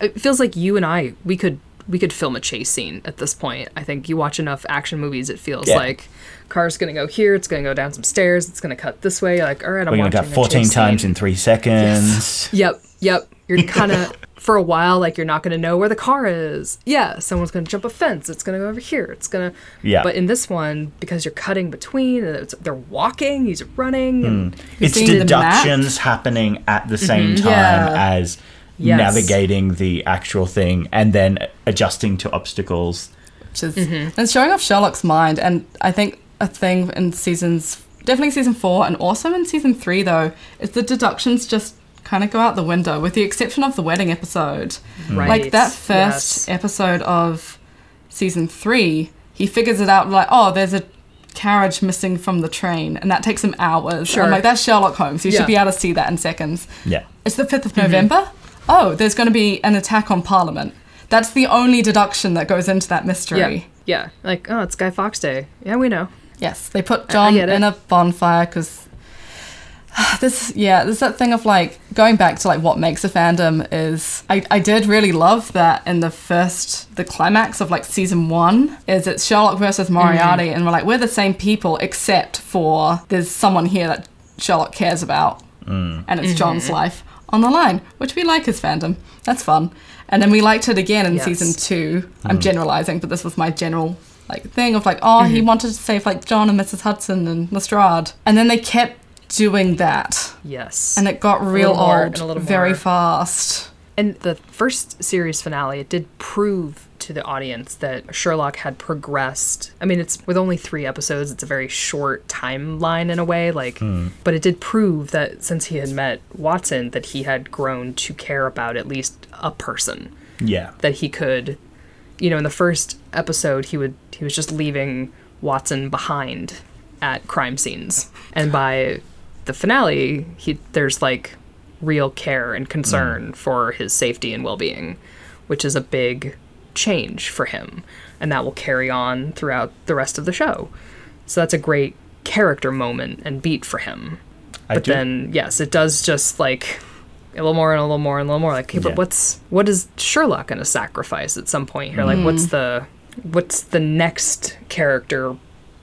S3: it feels like you and i we could we could film a chase scene at this point. I think you watch enough action movies, it feels
S1: Yeah.
S3: like car's gonna go here, it's gonna go down some stairs, it's gonna cut this way. Like, all right, I'm
S1: We're gonna
S3: watching
S1: go
S3: a
S1: 14
S3: chase
S1: times
S3: scene.
S1: in three seconds.
S3: Yep, yep. You're kind of for a while like you're not going to know where the car is. Yeah, someone's going to jump a fence. It's going to go over here. It's going to
S1: Yeah.
S3: But in this one because you're cutting between it's, they're walking, he's running and hmm.
S1: It's
S2: seeing the map?
S1: deductions happening at the same mm-hmm. time
S2: Yeah.
S1: as
S3: Yes.
S1: navigating the actual thing and then adjusting to obstacles.
S2: which is mm-hmm. and showing off Sherlock's mind. And I think a thing in seasons, definitely season four, and also in season three though, is the deductions just kind of go out the window, with the exception of the wedding episode.
S3: Right.
S2: Like that first
S3: Yes.
S2: episode of season three, he figures it out like, oh, there's a carriage missing from the train, and that takes him hours.
S3: Sure.
S2: I'm like, that's Sherlock Holmes. You
S3: Yeah.
S2: should be able to see that in seconds.
S1: Yeah.
S2: It's the 5th of mm-hmm. November. Oh, there's going to be an attack on Parliament. That's the only deduction that goes into that mystery.
S3: Yeah. Yeah. Like, oh, it's Guy Fawkes Day. Yeah, we know.
S2: Yes, they put John in a bonfire because this, yeah, there's that thing of like going back to like what makes a fandom is. I, I did really love that in the first, the climax of like season one is it's Sherlock versus Moriarty,
S3: Mm-hmm.
S2: and we're like we're the same people except for there's someone here that Sherlock cares about, and
S3: Mm-hmm.
S2: it's John's life on the line, which we like as fandom. That's fun, and then we liked it again in
S3: Yes.
S2: season two. I'm generalizing, but this was my general like thing of like, oh,
S3: Mm-hmm.
S2: he wanted to save like John and Mrs. Hudson and Lestrade, and then they kept doing that,
S3: Yes.
S2: and it got real
S3: little
S2: old
S3: and a little
S2: very
S3: more.
S2: fast.
S3: And the first series finale, it did prove to the audience that Sherlock had progressed. I mean, it's with only three episodes, it's a very short timeline in a way, like, hmm. but it did prove that since he had met Watson, that he had grown to care about at least a person.
S1: Yeah.
S3: That he could, you know, in the first episode, he would he was just leaving Watson behind at crime scenes, and by the finale, he there's like real care and concern mm. for his safety and well-being, which is a big change for him, and that will carry on throughout the rest of the show. So that's a great character moment and beat for him.
S1: I
S3: But
S1: do-
S3: then, yes, it does just like a little more and a little more and a little more. Like, okay, but what's what is Sherlock going to sacrifice at some point here? Like, what's mm. the what's the next character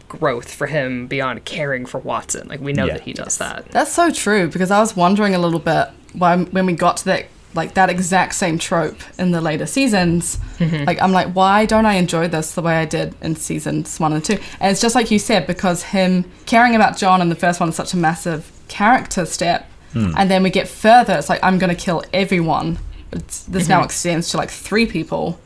S3: growth for him beyond caring for Watson? Like, we know
S1: Yeah.
S3: that he does that.
S2: That's so true because I was wondering a little bit when when we got to that like that exact same trope in the later seasons. Mm-hmm. Like I'm like, why don't I enjoy this the way I did in seasons one and two? And it's just like you said because him caring about John in the first one is such a massive character step, hmm. and then we get further. It's like I'm gonna kill everyone. It's, this now mm-hmm. extends to like three people.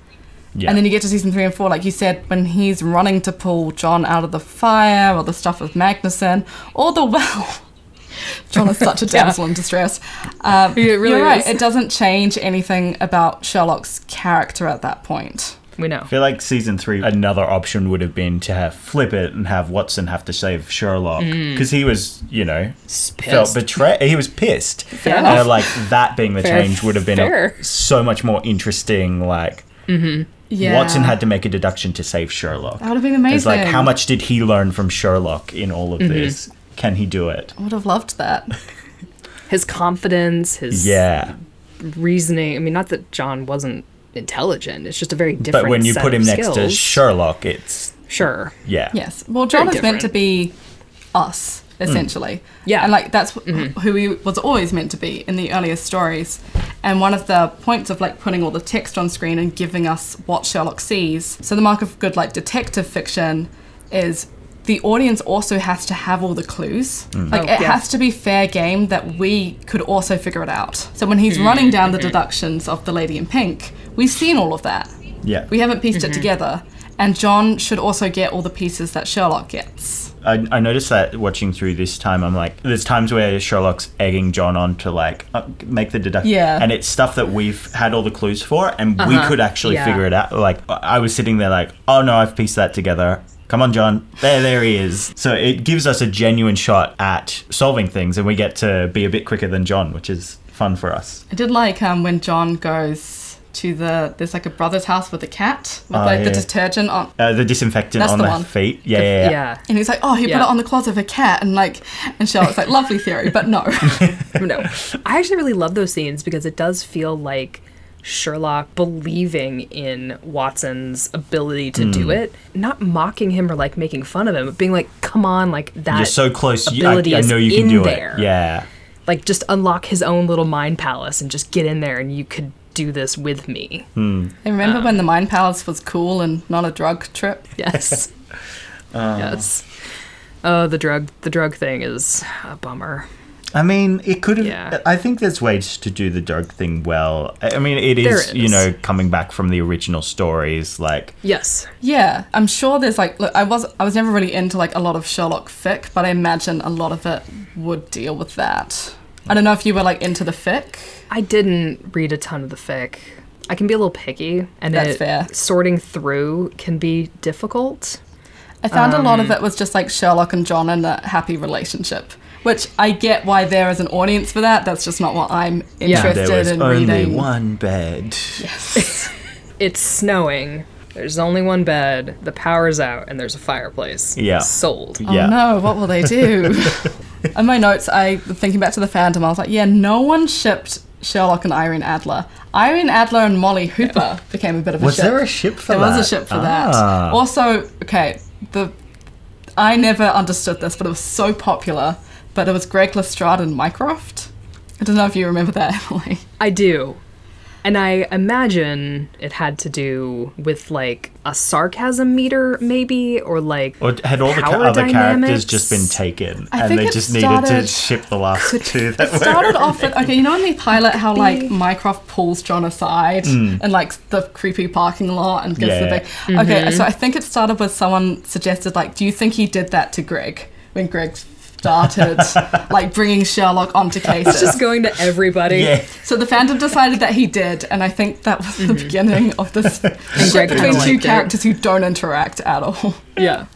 S1: Yeah.
S2: And then you get to season three and four, like you said, when he's running to pull John out of the fire, or the stuff with Magnussen, or the well. John is such a
S3: Yeah.
S2: damsel in distress. Um,
S3: He really
S2: you're right.
S3: is.
S2: It doesn't change anything about Sherlock's character at that point.
S3: We know.
S1: I feel like season three, another option would have been to have flip it and have Watson have to save Sherlock mm. because he was, you know, felt betrayed. He was pissed,
S3: Fair
S1: and uh,
S3: enough.
S1: like that being the
S3: Fair-
S1: change would have been a, so much more interesting. Like mm-hmm.
S2: Yeah.
S1: Watson had to make a deduction to save Sherlock.
S2: That would have been amazing.
S1: It's like how much did he learn from Sherlock in all of mm-hmm. this? Can he do it?
S2: I would have loved that.
S3: His confidence, his
S1: Yeah,
S3: reasoning. I mean, not that John wasn't intelligent. It's just a very different.
S1: but when you
S3: set
S1: put him next to. Sherlock, it's
S3: sure.
S1: yeah,
S2: Yes. Well, John
S3: Very
S2: is meant to be us, Mm. essentially.
S3: Yeah.
S2: And like that's wh- mm-hmm. who he was always meant to be in the earliest stories. And one of the points of like putting all the text on screen and giving us what Sherlock sees. So the mark of good like detective fiction is the audience also has to have all the clues. Mm-hmm. Like
S3: Oh,
S2: it
S3: yeah.
S2: has to be fair game that we could also figure it out. So when he's mm-hmm. running down the deductions of the lady in pink, we've seen all of that.
S1: yeah.
S2: We haven't pieced it together. And John should also get all the pieces that Sherlock gets.
S1: I, I noticed that watching through this time, I'm like, there's times where Sherlock's egging John on to like uh, make the deduction,
S2: Yeah.
S1: and it's stuff that we've had all the clues for, and we
S3: Uh-huh.
S1: could actually
S3: Yeah.
S1: figure it out. Like I was sitting there, like, oh no, I've pieced that together. Come on, John. There, there he is. So it gives us a genuine shot at solving things, and we get to be a bit quicker than John, which is fun for us.
S2: I did like um, when John goes to the there's like a brother's house with a cat with
S1: Oh,
S2: like the detergent on
S1: Uh, the disinfectant
S2: That's
S1: on
S2: the
S1: the,
S2: one.
S1: feet. Yeah, yeah, yeah.
S3: Yeah.
S2: and he's like, oh, he put it on the closet of a cat, and like, and Sherlock's like, lovely theory, but no.
S3: no. I actually really love those scenes because it does feel like Sherlock believing in Watson's ability to do it, not mocking him or like making fun of him, but being like, "Come on, like that."
S1: You're so close. You, I,
S3: ability
S1: I know you can
S3: in
S1: do
S3: there.
S1: it. Yeah.
S3: Like just unlock his own little mind palace and just get in there, and you could do this with me.
S1: Hmm.
S2: I remember when the Mind Palace was cool and not a drug trip.
S3: Yes.
S1: Uh.
S3: yes. Oh, the drug the drug thing is a bummer.
S1: I mean, it could have.
S3: Yeah.
S1: I think there's ways to do the drug thing well. I I mean, it is.
S3: There
S1: is. you know, coming back from the original stories. Like,
S3: Yes.
S2: Yeah, I'm sure there's like look, I was I was never really into like a lot of Sherlock fic, but I imagine a lot of it would deal with that. I don't know if you were like into the fic.
S3: I didn't read a ton of the fic. I can be a little picky, and
S2: That's
S3: it,
S2: fair.
S3: sorting through can be difficult.
S2: I found a lot of
S3: Um,
S2: it was just like Sherlock and John in a happy relationship, which I get why there is an audience for that. That's just not what I'm interested
S3: Yeah.
S2: interested
S1: there was
S2: in
S1: only
S2: reading.
S1: one bed. Yes.
S3: it's snowing. There's only one bed. The power's out, and there's a fireplace.
S1: Yeah.
S3: Sold.
S2: Oh
S1: Yeah.
S2: no, what will they do? In my notes, I thinking back to the fandom, I was like, yeah, no one shipped Sherlock and Irene Adler. Irene Adler and Molly Hooper became a bit of a
S1: Was
S2: ship.
S1: there a ship for
S2: there
S1: that?
S2: was a ship for
S1: Ah.
S2: that. Also, okay, the I never understood this, but it was so popular. But it was Greg Lestrade and Mycroft. I don't know if you remember that, Emily.
S3: I do. And I imagine it had to do with like a sarcasm meter, maybe, or like
S1: Or had all the ca-
S3: power
S1: other characters
S3: dynamics?
S1: just been taken,
S2: I
S1: and they
S2: it
S1: just needed to ship the last two that
S2: It
S1: were.
S2: started off with okay, you know in the pilot how like
S3: be.
S2: Mycroft pulls John aside mm. and like the creepy parking lot and gives.
S1: Yeah.
S2: the big okay. So I think it started with someone suggested like, do you think he did that to Greg when Greg started like bringing Sherlock onto cases?
S3: just going to everybody.
S1: Yeah.
S2: So the fandom decided that he did, and I think that was the mm-hmm. beginning of this ship
S3: Greg
S2: between
S3: kinda
S2: two
S3: it.
S2: characters who don't interact at all.
S3: Yeah.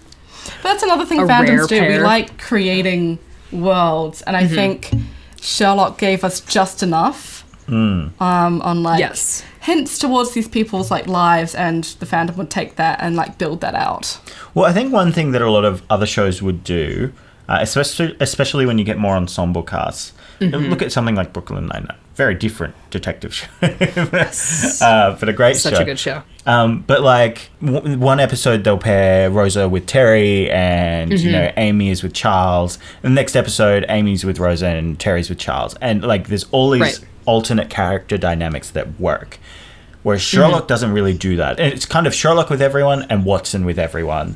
S2: But that's another thing
S3: A
S2: fandoms
S3: rare
S2: do. We like creating worlds, and I mm-hmm. think Sherlock gave us just enough mm. um, on like
S3: Yes.
S2: hints towards these people's like lives, and the fandom would take that and like build that out.
S1: Well, I think one thing that a lot of other shows would do, uh, especially especially when you get more ensemble casts,
S3: Mm-hmm.
S1: look at something like Brooklyn Nine Nine. Very different detective show, uh, but a great
S3: Such
S1: show.
S3: a good show.
S1: Um, but like w- one episode, they'll pair Rosa with Terry, and you know Amy is with Charles. And the next episode, Amy's with Rosa, and Terry's with Charles. And like, there's all these
S3: Right.
S1: alternate character dynamics that work. Whereas Sherlock doesn't really do that. And it's kind of Sherlock with everyone and Watson with everyone.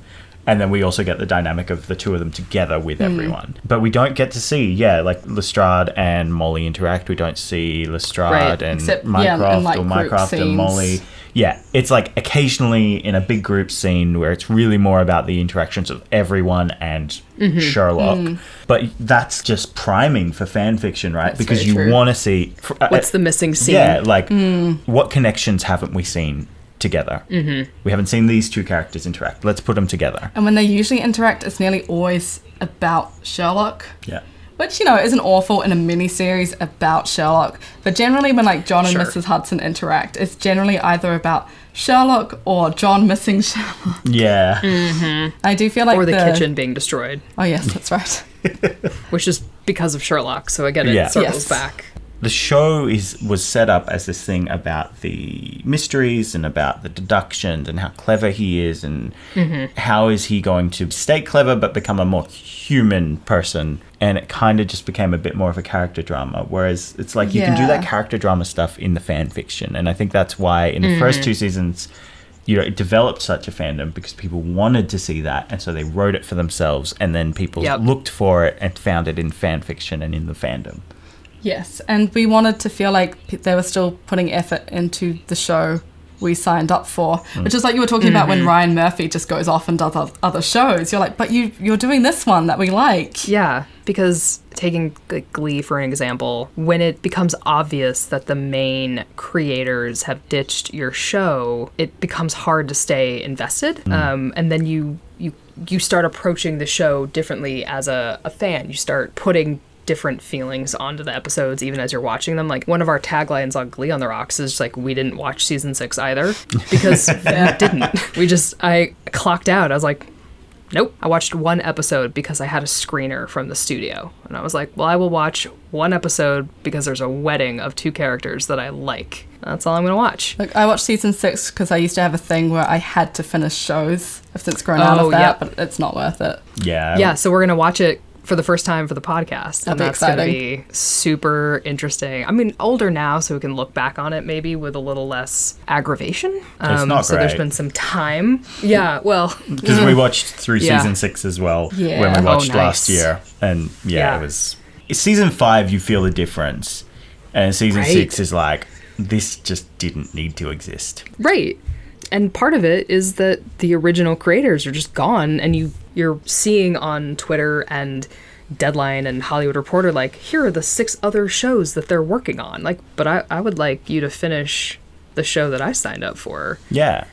S1: And then we also get the dynamic of the two of them together with everyone. But we don't get to see, yeah, like Lestrade and Molly interact. We don't see Lestrade
S3: Right.
S1: and
S2: Except, yeah,
S1: Mycroft
S2: in, like,
S1: or Mycroft and. Molly. Yeah, it's like occasionally in a big group scene where it's really more about the interactions of everyone and
S2: Mm-hmm.
S1: Sherlock.
S2: Mm.
S1: But that's just priming for fan fiction, right?
S2: That's
S1: because you want to see. uh,
S3: What's the missing scene?
S1: yeah, like
S2: Mm.
S1: what connections haven't we seen together? Mm-hmm. We haven't seen these two characters interact. Let's put them together.
S2: And when they usually interact, it's nearly always about Sherlock.
S1: Yeah.
S2: Which, you know, isn't awful in a mini-series about Sherlock. But generally when, like, John and
S3: Sure.
S2: Mrs. Hudson interact, it's generally either about Sherlock or John missing Sherlock.
S1: Yeah. Mm-hmm.
S2: I do feel like
S3: Or the, kitchen being destroyed,
S2: Oh, yes, that's right.
S3: which is because of Sherlock. So again, it
S1: Yeah.
S3: circles
S2: Yes.
S3: back.
S1: The show is was set up as this thing about the mysteries and about the deductions and how clever he is and mm-hmm. how is he going to stay clever but become a more human person. And it kind of just became a bit more of a character drama. Whereas it's like you can do that character drama stuff in the fan fiction. And I think that's why in the first mm-hmm. two seasons you know, it developed such a fandom because people wanted to see that, and so they wrote it for themselves, and then people
S3: Yep.
S1: looked for it and found it in fan fiction and in the fandom.
S2: Yes, and we wanted to feel like they were still putting effort into the show we signed up for, hmm. which is like you were talking about when mm-hmm. Ryan Murphy just goes off and does other shows. You're like, but you you're doing this one that we like.
S3: Yeah, because taking like, Glee for an example, when it becomes obvious that the main creators have ditched your show, it becomes hard to stay invested. Hmm. Um, and then you you you start approaching the show differently as a, a fan. You start putting different feelings onto the episodes even as you're watching them like one of our taglines on glee on the rocks is like we didn't watch season six either because we didn't we just i clocked out i was like Nope. I watched one episode because I had a screener from the studio. And I was like, well, I will watch one episode because there's a wedding of two characters that I like. that's all I'm gonna watch.
S2: Like I watched season six because I used to have a thing where I had to finish shows. I've since grown out
S3: Oh,
S2: of that,
S3: yep.
S2: but it's not worth it.
S1: Yeah.
S3: Yeah, so we're gonna watch it for the first time for the podcast,
S2: That'll
S3: and
S2: be
S3: that's gonna be super interesting. I mean, older now, so we can look back on it maybe with a little less aggravation. Um,
S1: not
S3: so there's been some time. Yeah, well,
S1: Because we watched through
S3: Yeah.
S1: season six as well
S2: Yeah.
S1: when we
S2: Oh,
S1: watched last year. And yeah,
S3: Yeah.
S1: it was. Season five, you feel the difference. And season
S3: Right.
S1: six is like, this just didn't need to exist.
S3: Right. And part of it is that the original creators are just gone and you you're seeing on Twitter and Deadline and Hollywood Reporter like here are the six other shows that they're working on. Like but I, I would like you to finish the show that I signed up for.
S1: Yeah.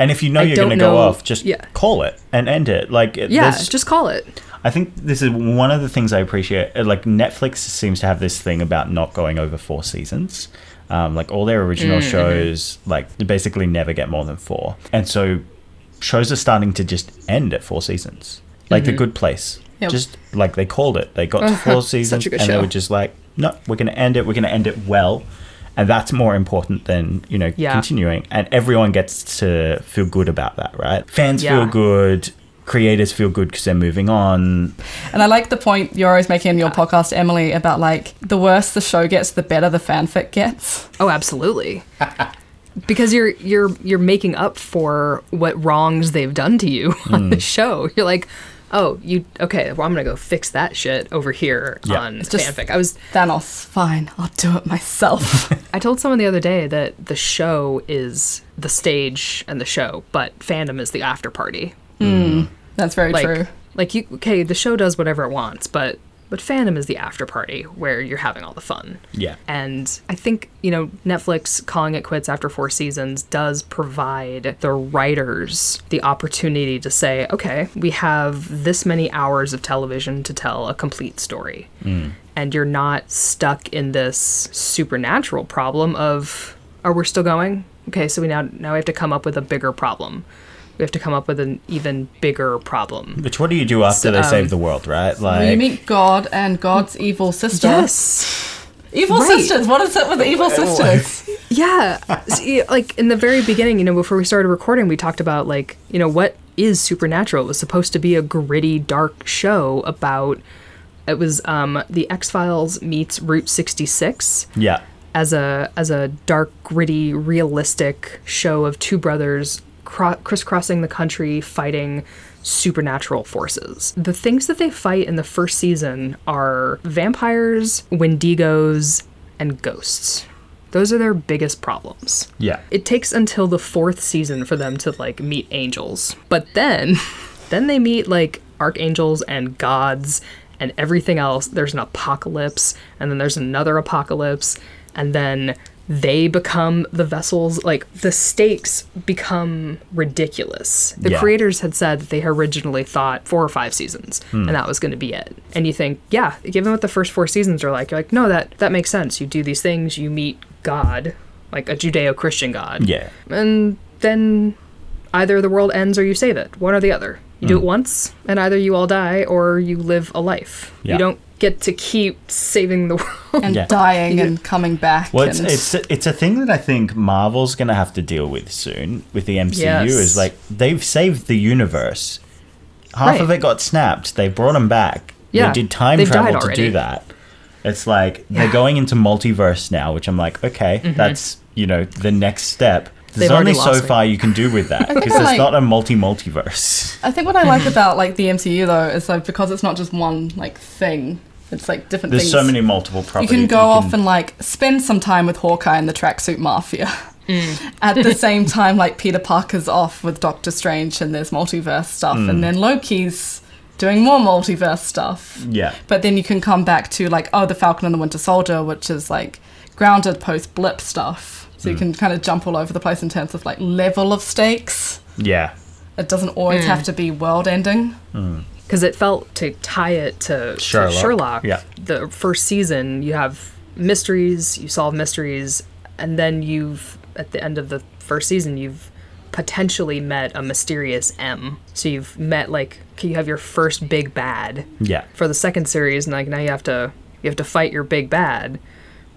S1: And if you know
S3: I
S1: you're going to go off, just
S3: yeah.
S1: call it and end it. Like,
S3: Yeah, just call it.
S1: I think this is one of the things I appreciate. uh, Like Netflix seems to have this thing about not going over four seasons. Um, like all their original
S3: Mm-hmm.
S1: shows, like basically never get more than four, and so shows are starting to just end at four seasons. Like
S3: Mm-hmm.
S1: The Good Place,
S2: Yep.
S1: just like they called it. They got to four seasons,
S3: a good
S1: and they were just like, no, we're going to end it. We're going to end it well. And that's more important than you know
S3: Yeah.
S1: continuing, and everyone gets to feel good about that, right? Fans
S3: Yeah.
S1: feel good, creators feel good because they're moving on.
S2: And I like the point you're always making in your podcast, Emily, about like the worse the show gets, the better the fanfic gets.
S3: Oh, absolutely. because you're you're you're making up for what wrongs they've done to you on the hmm. show. You're like, oh, you okay? Well, I'm gonna go fix that shit over here
S1: Yeah.
S3: on
S2: It's just-
S3: fanfic. I was
S2: Thanos, fine, I'll do it myself.
S3: I told someone the other day that the show is the stage and the show, but fandom is the after party. Hmm. Hmm.
S2: That's very
S3: Like,
S2: true.
S3: like you okay, the show does whatever it wants, but but fandom is the after party where you're having all the fun.
S1: Yeah.
S3: And I think, you know, Netflix calling it quits after four seasons does provide the writers the opportunity to say, okay, we have this many hours of television to tell a complete story. Mm. And you're not stuck in this supernatural problem of, oh, we're still going? Okay, so we now now we have to come up with a bigger problem. We have to come up with an even bigger problem.
S1: Which what do you do after
S3: So,
S1: they
S3: um,
S1: save the world, right? Like
S2: you meet God and God's evil sister.
S3: Yes.
S2: Evil
S3: Right.
S2: sisters. What is it with evil sisters?
S3: Yeah. See, like in the very beginning, you know, before we started recording, we talked about like, you know, what is supernatural? It was supposed to be a gritty, dark show about it was um the X-Files meets Route 66
S1: yeah.
S3: as a as a dark, gritty, realistic show of two brothers cro- crisscrossing the country fighting supernatural forces. The things that they fight in the first season are vampires, wendigos, and ghosts. Those are their biggest problems.
S1: Yeah.
S3: It takes until the fourth season for them to like meet angels. But then then they meet like archangels and gods and everything else. There's an apocalypse and then there's another apocalypse and then they become the vessels like the stakes become ridiculous. The
S1: Yeah.
S3: creators had said that they originally thought four or five seasons hmm. and that was going to be it. And you think, yeah, given what the first four seasons are like, you're like, no, that that makes sense. You do these things, you meet God, like a Judeo-Christian God
S1: Yeah.
S3: and then either the world ends or you save it. One or the other. You do hmm. it once, and either you all die or you live a life.
S1: Yeah.
S3: You don't get to keep saving the world.
S2: And
S1: Yeah.
S2: dying and coming back.
S1: Well, it's,
S2: and
S1: it's it's a thing that I think Marvel's gonna have to deal with soon with the MCU.
S3: Yes.
S1: Is like they've saved the universe. Half of it got snapped. They brought them back.
S3: Yeah,
S1: They did time
S3: they've
S1: travel to do that. It's like they're
S3: Mm-hmm.
S1: going into multiverse now, which I'm like, okay, that's you know the next step. There's
S3: They've
S1: only so
S3: me.
S1: far you can do with that because
S2: they're
S1: it's
S2: like-
S1: not a multi multiverse.
S2: I think what I like about like the MCU though is like because it's not just one like thing. It's like different
S1: There's
S2: things.
S1: so many multiple
S2: you can go off and like spend some time with Hawkeye and the tracksuit mafia. Mm. At the same time, like Peter Parker's off with Doctor Strange and there's multiverse stuff, and mm. then Loki's doing more multiverse stuff.
S1: yeah,
S2: But then you can come back to like, oh, the Falcon and the Winter Soldier, which is like grounded post blip stuff. So you mm. can kind of jump all over the place in terms of like level of stakes.
S1: yeah,
S2: It doesn't always have to be world ending.
S3: Because it felt to tie it to to
S1: Sherlock.
S3: Sherlock.
S1: Yeah.
S3: The first season, you have mysteries, you solve mysteries, and then you've, at the end of the first season, you've potentially met a mysterious M. So you've met, like, can you have your first big bad.
S1: yeah.
S3: for the second series and like now you have to you have to fight your big bad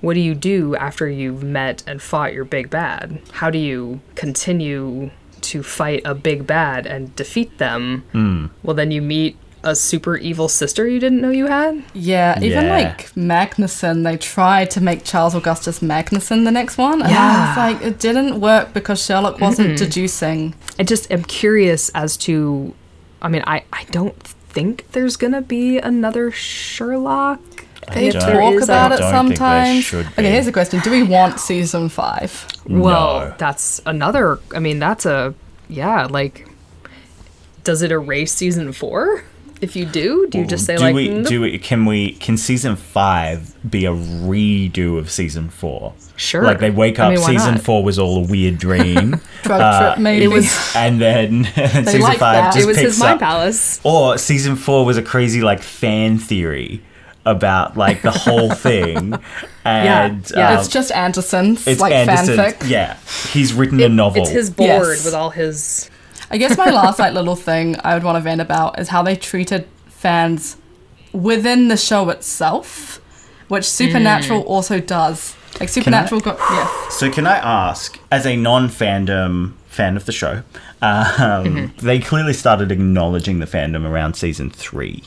S3: what do you do after you've met and fought your big bad? How do you continue to fight a big bad and defeat them?
S1: Hmm.
S3: Well, then you meet a super evil sister you didn't know you had.
S2: Yeah, even
S1: Yeah.
S2: like Magnussen, they tried to make Charles Augustus Magnussen the next one, and I
S3: Yeah.
S2: was like, it didn't work because Sherlock wasn't deducing.
S3: I just am curious as to. I mean, I, I don't think there's gonna be another Sherlock.
S2: They
S3: If
S1: don't-
S2: talk
S3: is,
S2: about it
S1: don't think there
S2: sometimes. Okay, here's a question: Do we want season five?
S3: Well,
S1: No.
S3: that's another. I mean, that's a yeah. Like, does it erase season four? If you do, do you just say
S1: do
S3: like,
S1: we
S3: "Nope."
S1: do we can we can season five be a redo of season four?
S3: Sure.
S1: Like they wake
S3: I
S1: up,
S3: mean,
S1: season
S3: not?
S1: four was all a weird dream,
S2: Drug
S1: Uh,
S2: trip, maybe.
S3: it was-
S1: and then season
S2: like
S1: five
S2: that.
S1: just
S3: it was
S1: picks
S3: his mind
S1: up.
S3: palace.
S1: Or season four was a crazy like fan theory about like the whole thing, and
S3: yeah.
S1: um,
S2: it's just Anderson's
S1: it's
S2: like
S1: Anderson.
S2: fanfic.
S1: Yeah, he's written a novel.
S3: It's his board
S2: Yes.
S3: with all his.
S2: I guess my last like little thing I would want to vent about is how they treated fans within the show itself, which Supernatural
S3: Mm.
S2: also does. Like Supernatural got yeah.
S1: So can I ask, as a non-fandom fan of the show, um,
S3: Mm-hmm.
S1: they clearly started acknowledging the fandom around season three.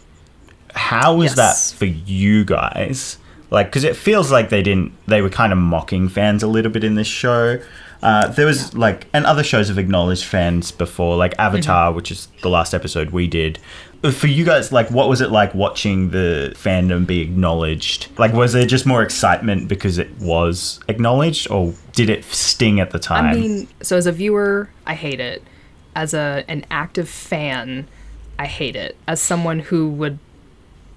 S1: How was
S3: Yes.
S1: that for you guys? Like, because it feels like they didn't. They were kind of mocking fans a little bit in this show. Uh, there was like, and other shows have acknowledged fans before, like Avatar, which is the last episode we did. For you guys, like, what was it like watching the fandom be acknowledged? Like, was there just more excitement because it was acknowledged, or did it sting at the time?
S3: I mean, so as a viewer, I hate it. As a an active fan, I hate it. As someone who would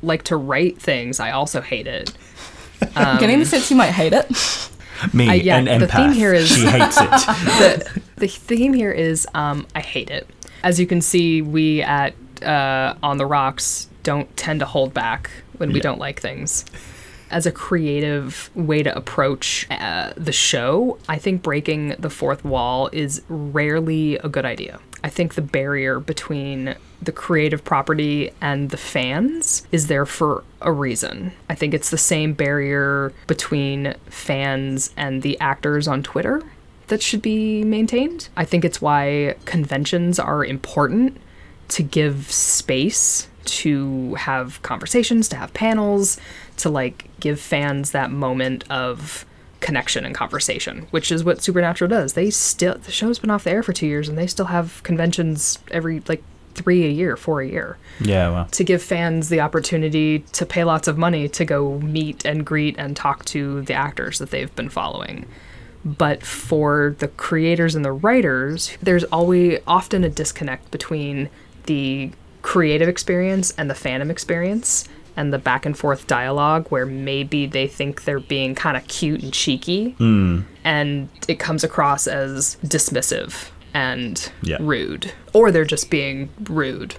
S3: like to write things, I also hate it.
S2: I'm getting the sense you might hate it.
S1: Me,
S3: I- yeah,
S1: an
S3: the theme here is-
S1: she hates it.
S3: the the theme here is um, I hate it. As you can see, we at uh, on the rocks don't tend to hold back when we
S1: Yeah.
S3: don't like things. As a creative way to approach uh, the show, I think breaking the fourth wall is rarely a good idea. I think the barrier between the creative property and the fans is there for a reason. I think it's the same barrier between fans and the actors on Twitter that should be maintained. I think it's why conventions are important to give space to have conversations, to have panels, to like give fans that moment of connection and conversation, which is what Supernatural does. They still the show's been off the air for 2 years and they still have conventions every like 3 a year, 4 a year
S1: yeah, well,
S3: to give fans the opportunity to pay lots of money to go meet and greet and talk to the actors that they've been following. But for the creators and the writers, there's always often a disconnect between the creative experience and the fandom experience and the back and forth dialogue where maybe they think they're being kind of cute and cheeky hmm. and it comes across as dismissive and
S1: Yeah.
S3: rude or they're just being rude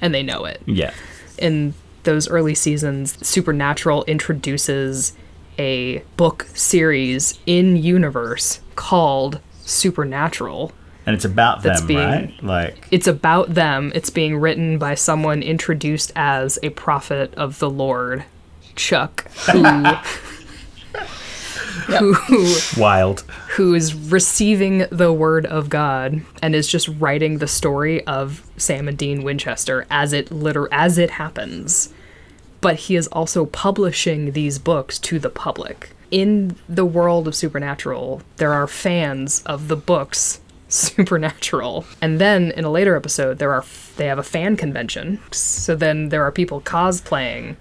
S3: and they know it
S1: yeah.
S3: in those early seasons, Supernatural introduces a book series in universe called Supernatural.
S1: And it's about them,
S3: being-
S1: right? Like,
S3: It's about them. It's being written by someone introduced as a prophet of the Lord, Chuck, who who
S1: wild.
S3: who is receiving the word of God and is just writing the story of Sam and Dean Winchester as it liter- as it happens. But he is also publishing these books to the public. In the world of Supernatural, there are fans of the books Supernatural. And then in a later episode, there are they have a fan convention. So then there are people cosplaying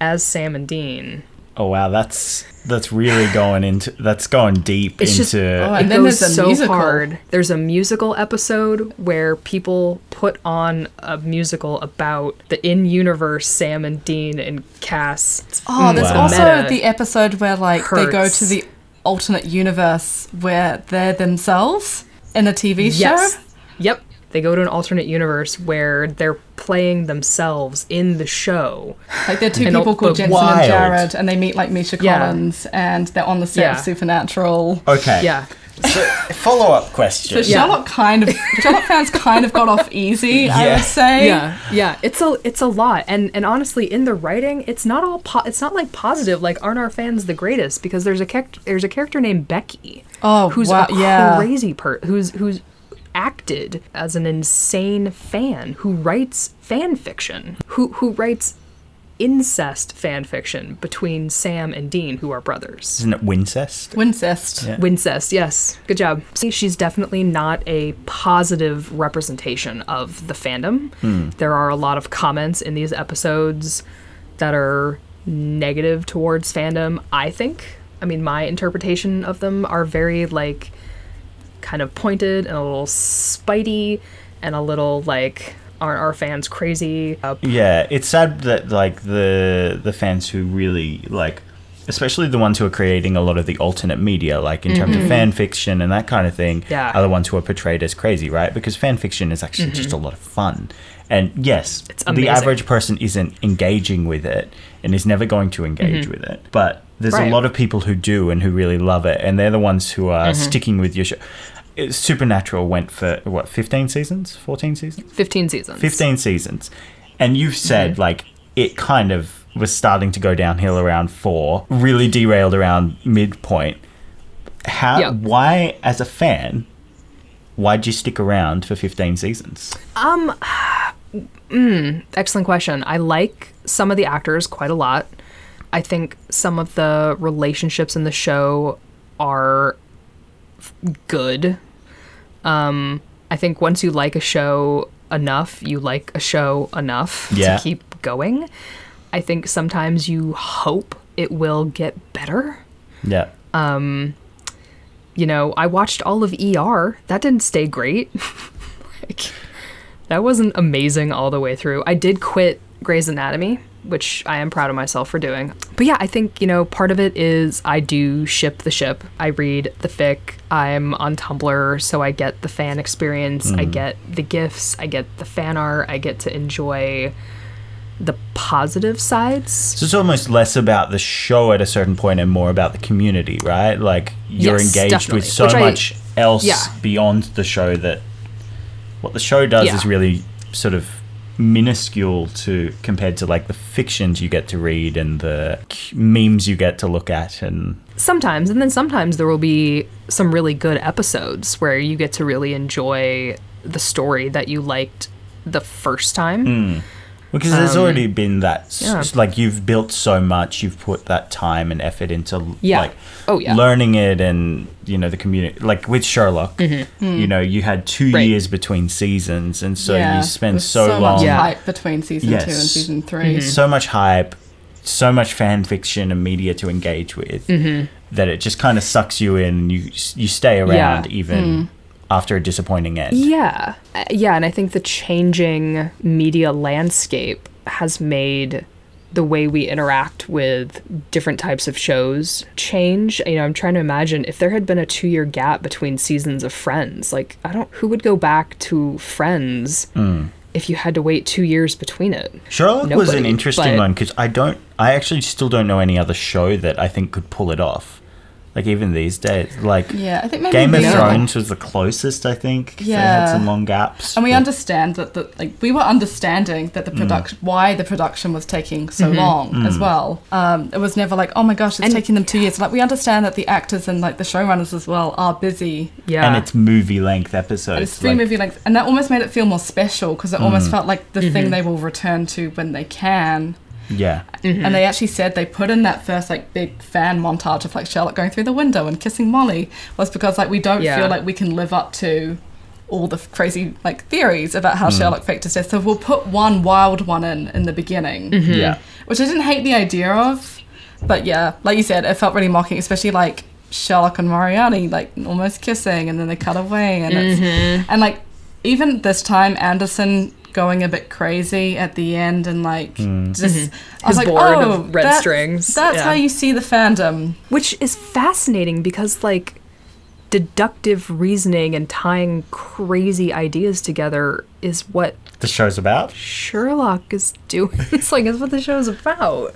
S3: as Sam and Dean
S1: Oh wow, that's that's really going into that's going deep
S3: It's just-
S1: into
S2: Oh,
S3: it
S2: And then
S3: goes
S2: there's a
S3: so
S2: musical.
S3: hard. There's a musical episode where people put on a musical about the in-universe Sam and Dean and Cass.
S2: Oh, there's
S1: Wow.
S2: also
S3: Meta
S2: the episode where like they go to the alternate universe where they're themselves in a TV show.
S3: Yes. Yep. They go to an alternate universe where they're playing themselves in the show.
S2: Like they're two
S3: And
S2: people called
S3: but
S2: Jensen
S1: wild.
S2: and Jared, and they meet like Misha
S3: Yeah.
S2: Collins, and they're on the set
S3: Yeah.
S2: of Supernatural.
S1: Okay.
S3: Yeah.
S1: So, follow up question.
S2: So Sherlock kind of Sherlock fans kind of got off easy, I
S1: Yeah.
S2: would say.
S3: yeah yeah it's a it's a lot and and honestly in the writing it's not all po- it's not like positive like aren't our fans the greatest because there's a character there's a character named becky
S2: Oh,
S3: who's
S2: wow,
S3: a
S2: yeah.
S3: crazy per who's who's acted as an insane fan who writes fan fiction who who writes incest fan fiction between sam and dean who are brothers
S1: Isn't it Wincest?
S2: Wincest.
S1: Yeah.
S3: Wincest, yes. Good job. See, she's definitely not a positive representation of the fandom. Hmm. There are a lot of comments in these episodes that are negative towards fandom, I think. I mean, my interpretation of them are very, like, kind of pointed and a little spitey and a little, like, aren't our fans crazy? Uh,
S1: Yeah, it's sad that like the the fans who really like, especially the ones who are creating a lot of the alternate media, like in terms of fan fiction and that kind of thing,
S3: Mm-hmm. Yeah.
S1: are the ones who are portrayed as crazy, right? Because fan fiction is actually just a lot of fun, and yes,
S3: Mm-hmm.
S1: The average person isn't engaging with it and is never going to engage with it, but there's
S3: Mm-hmm. Right.
S1: a lot of people who do and who really love it, and they're the ones who are
S3: Mm-hmm.
S1: sticking with your show. Supernatural went for what, fifteen seasons, fourteen seasons?
S3: 15 seasons.
S1: 15 seasons. And you've said,
S3: Mm-hmm.
S1: like, it kind of was starting to go downhill around four, really derailed around midpoint. How,
S3: Yep.
S1: why, as a fan, why'd you stick around for 15 seasons?
S3: Um, excellent question. I like some of the actors quite a lot. I think some of the relationships in the show are good. Um, I think once you like a show enough, you like a show enough
S1: Yeah.
S3: to keep going. I think sometimes you hope it will get better.
S1: Yeah.
S3: You know, I watched all of ER. That didn't stay great. like, that wasn't amazing all the way through. I did quit Grey's Anatomy, which I am proud of myself for doing. But yeah, I think, you know, part of it is I do ship the ship. I read the fic. I'm on Tumblr, so I get the fan experience. I mm-hmm. get the gifts. I get the fan art. I get to enjoy the positive sides.
S1: So it's almost less about the show at a certain point and more about the community, right? Like, you're
S3: Yes,
S1: engaged
S3: definitely.
S1: with so
S3: Which I-
S1: much else
S3: Yeah.
S1: beyond the show that what the show does
S3: Yeah.
S1: is really sort of minuscule to compared to like the fictions you get to read and the memes you get to look at and
S3: Sometimes, and then sometimes there will be some really good episodes where you get to really enjoy the story that you liked the first time. Hmm.
S1: Because there's already been that
S3: Um, yeah.
S1: like you've built so much you've put that time and effort into
S3: Yeah.
S1: like
S3: Oh, yeah.
S1: learning it and you know the community like with Sherlock you know you had 2
S3: Mm-hmm. Right.
S1: years between seasons and so
S2: Yeah,
S1: you spend
S2: there's
S1: so, long
S2: much
S3: Yeah.
S2: hype between season two and season 3
S1: so much hype so much fan fiction and media to engage with
S3: Mm-hmm.
S1: that it just kind of sucks you in and you you stay around even
S3: Mm.
S1: After a disappointing end
S3: Yeah. Uh, Yeah, and I think the changing media landscape has made the way we interact with different types of shows change. You know, I'm trying to imagine if there had been a 2-year gap between seasons of Friends, like I don't who would go back to Friends if you had to wait 2 years between it?
S1: Sherlock was an interesting
S3: but-
S1: one because I don't, I actually still don't know any other show that I think could pull it off. Like even these days, like
S2: Yeah, I think maybe
S1: Game of
S2: we-
S1: Thrones was the closest. I think. 'cause They had
S2: Yeah.
S1: some long gaps.
S2: And we
S1: but-
S2: understand that the like we were understanding that the
S1: Mm.
S2: production why the production was taking so long as well. Um, it was never like oh my gosh it's
S3: And-
S2: taking them two years. Like we understand that the actors and like the showrunners as well are busy.
S3: Yeah.
S1: And it's movie length episodes.
S2: And it's three
S1: like-
S2: movie length, and that almost made it feel more special because it
S1: Mm.
S2: almost felt like the thing they will return to when they can.
S1: Yeah.
S2: And they actually said they put in that first like big fan montage of like Sherlock going through the window and kissing Molly was because like we don't
S3: Yeah.
S2: feel like we can live up to all the crazy like theories about how mm. Sherlock faked his death. So we'll put one wild one in in the beginning, mm-hmm.
S1: Yeah.
S2: which I didn't hate the idea of, but yeah, like you said, it felt really mocking, especially like Sherlock and Moriarty like almost kissing and then they cut away and it's mm-hmm. and like even this time Anderson going a bit crazy at the end and like hmm. just mm-hmm. I was
S3: His
S2: like
S3: board
S2: oh
S3: of red
S2: that-
S3: strings.
S2: that's
S3: Yeah.
S2: how you see the fandom
S3: Which is fascinating because, like, deductive reasoning and tying crazy ideas together is what
S1: The show's about.
S3: Sherlock is doing. it's like, it's what the show's about.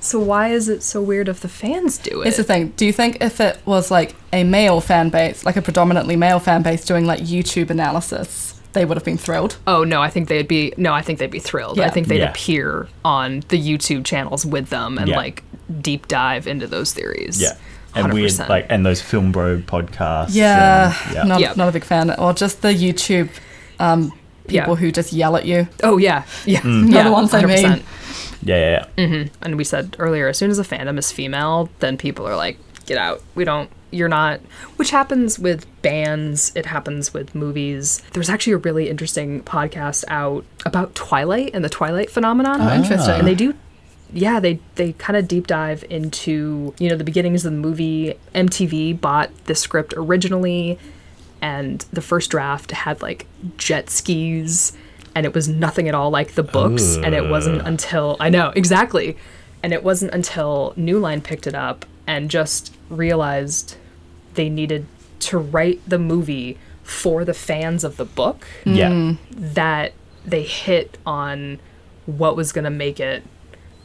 S3: So why is it so weird if the fans do it?
S2: Here's the thing. Do you think if it was like a male fan base, like a predominantly male fan base doing like YouTube analysis, they would have been thrilled?
S3: Oh no, I think they'd be no, I think they'd be thrilled. I think they'd
S1: Yeah.
S3: appear on the YouTube channels with them and
S1: Yeah.
S3: like deep dive into those theories.
S1: Yeah. And weird
S3: 100%.
S1: like and those film bro podcasts.
S2: Yeah,
S1: and- yeah.
S2: Not,
S3: Yeah.
S2: not a big fan. Or just the YouTube um, people
S3: Yeah.
S2: who just yell at you.
S3: Oh yeah, yeah,
S1: Mm.
S2: They're the ones I mean.
S1: yeah, yeah, yeah.
S3: And we said earlier, as soon as a fandom is female, then people are like, "Get out! We don't. You're not." Which happens with bands. It happens with movies. There's actually a really interesting podcast out about Twilight and the Twilight phenomenon.
S2: Oh, interesting.
S3: and they do yeah they they kind of deep dive into you know the beginnings of the movie mtv bought the script originally and the first draft had like jet skis and it was nothing at all like the books and it wasn't until i know exactly and it wasn't until new line picked it up and just realized they needed to write the movie for the fans of the book.
S1: Yeah. Mm.
S3: that they hit on what was going to make it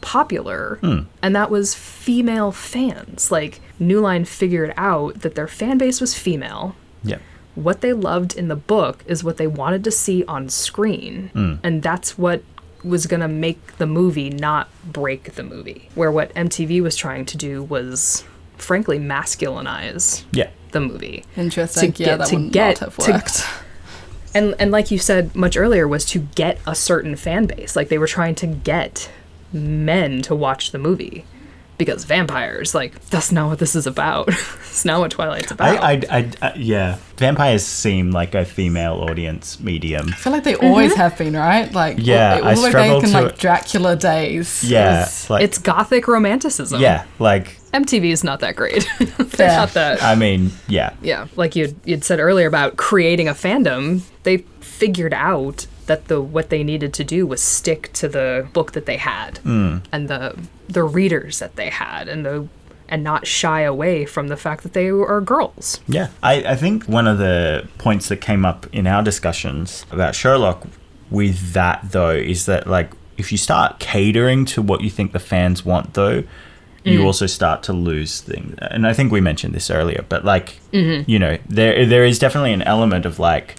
S3: popular. Hmm. And that was female fans. Like new line figured out that their fan base was female.
S1: Yeah.
S3: what they loved in the book is what they wanted to see on screen. Hmm. And that's what was going to make the movie not break the movie. Where what mtv was trying to do was frankly masculinize
S1: Yeah.
S3: the movie
S2: Interesting.
S3: To
S2: yeah,
S3: get-
S2: that
S3: to
S2: would
S3: get-
S2: not have
S3: to-
S2: worked.
S3: and and like you said much earlier was to get a certain fan base like they were trying to get men to watch the movie because vampires like that's not what this is about it's not what twilight's about
S1: I, I, I, I, yeah. Vampires seem like a female audience medium.
S2: I feel like they always mm-hmm. have been, right? Like
S1: Yeah,
S2: all,
S1: I
S2: all the way
S1: struggle
S2: back in
S1: to-
S2: like Dracula days.
S1: Yeah.
S2: It's-
S1: Like,
S3: it's gothic romanticism
S1: yeah. Like,
S3: mtv is not that great they're
S2: Fair.
S3: not that
S1: I mean, yeah.
S3: yeah like you'd, you'd said earlier about creating a fandom they figured out that the what they needed to do was stick to the book that they had hmm. and the the readers that they had and the and not shy away from the fact that they are girls
S1: Yeah, I, I think one of the points that came up in our discussions about Sherlock with that though is that like if you start catering to what you think the fans want though, you mm. also start to lose things. And I think we mentioned this earlier, but like mm-hmm. you know, there there is definitely an element of like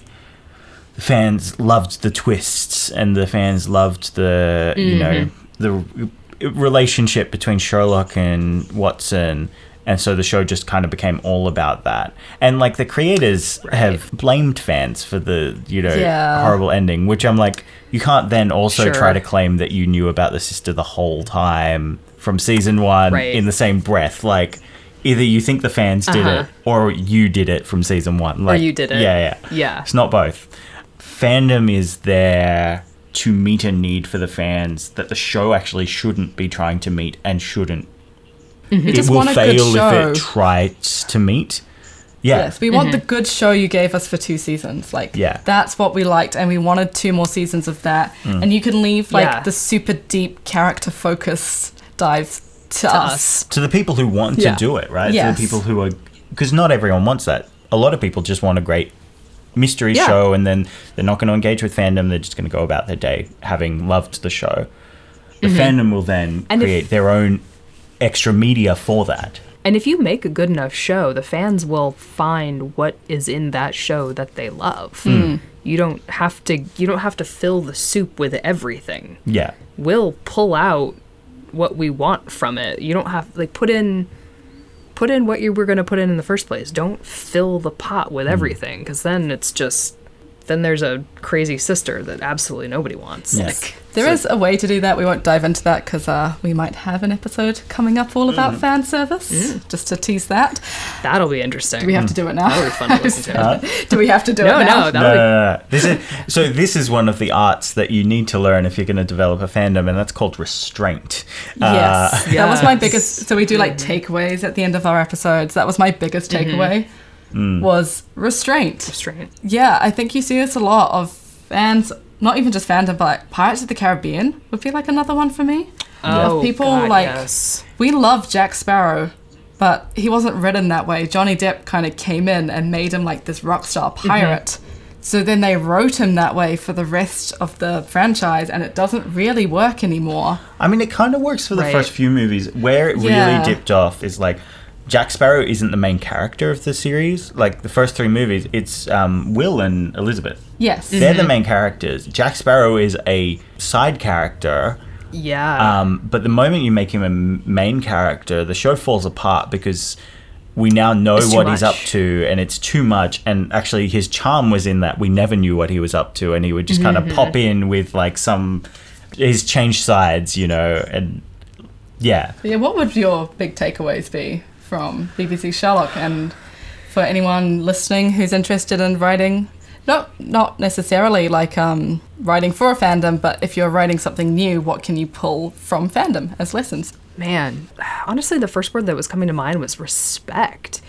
S1: the fans loved the twists and the fans loved the you know mm-hmm. the relationship between Sherlock and Watson. And so the show just kind of became all about that. And like the creators have blamed fans for the you know
S2: Yeah.
S1: horrible ending which i'm like you can't then also
S3: Sure.
S1: try to claim that you knew about the sister the whole time from season one
S3: Right.
S1: in the same breath like either you think the fans did
S3: Uh-huh.
S1: it or you did it from season one like
S3: you did it.
S1: yeah yeah
S3: Yeah.
S1: it's not both. Fandom is there to meet a need for the fans that the show actually shouldn't be trying to meet and shouldn't.
S2: We
S1: It
S2: just
S1: will
S2: want a
S1: fail if it tries to meet. Yeah.
S2: Yes, we want the mm-hmm. good show you gave us for two seasons. Like,
S1: Yeah.
S2: that's what we liked, and we wanted two more seasons of that. Mm. And you can leave like
S3: Yeah.
S2: the super deep character focus dives to,
S3: to
S2: us.
S3: us
S1: to the people who want
S3: Yeah.
S1: to do it, right? To the people who are because not everyone wants that. A lot of people just want a great mystery
S3: Yeah.
S1: show and then they're not going to engage with fandom, they're just going to go about their day having loved the show. The fandom will then
S3: Mm-hmm. And if-
S1: create their own extra media for that.
S3: and if you make a good enough show the fans will find what is in that show that they love you don't have to you don't have to fill the soup with everything
S1: Yeah.
S3: we'll pull out what we want from it. You don't have like put in put in what you were going to put in in the first place. Don't fill the pot with mm. everything because then it's just then there's a crazy sister that absolutely nobody wants.
S1: Yes.
S3: Like
S2: There is a way to do that. We won't dive into that because uh, we might have an episode coming up all about fan service. Just to tease that.
S3: that'll be interesting.
S2: Do we have to do it now?
S3: That'll be fun to listen to.
S2: do we have to do
S3: no,
S2: it now?
S3: no,
S1: No,
S3: that'll
S1: no,
S3: be
S1: no, no. This is so. This is one of the arts that you need to learn if you're going to develop a fandom, and that's called restraint. Uh,
S2: Yes, that was my biggest. So we do like takeaways at the end of our episodes. That was my biggest takeaway. Mm. Was restraint.
S3: restraint.
S2: Yeah, I think you see this a lot of fans, not even just fandom, but like Pirates of the Caribbean would be like another one for me.
S3: Oh,
S2: people,
S3: God,
S2: like-
S3: yes.
S2: We love Jack Sparrow, but he wasn't written that way. Johnny Depp kind of came in and made him like this rock star mm-hmm. pirate So then they wrote him that way for the rest of the franchise, and it doesn't really work anymore.
S1: I mean, it kind of works for the
S3: Right.
S1: first few movies. Where it
S2: Yeah.
S1: really dipped off is like Jack Sparrow isn't the main character of the series. Like the first three movies, it's um, Will and Elizabeth.
S2: Yes.
S1: They're the main characters. Jack Sparrow is a side character.
S3: Yeah.
S1: Um, but the moment you make him a main character, the show falls apart because we now know
S3: It's too
S1: what he's up to, and it's too much. And actually, his charm was in that we never knew what he was up to, and he would just kind
S3: Mm-hmm.
S1: of pop in with like some. He's changed sides, you know, and yeah.
S2: Yeah, what would your big takeaways be from BBC Sherlock? And for anyone listening who's interested in writing, not not necessarily like um, writing for a fandom, but if you're writing something new, what can you pull from fandom as lessons?
S3: Man, honestly, the first word that was coming to mind was respect.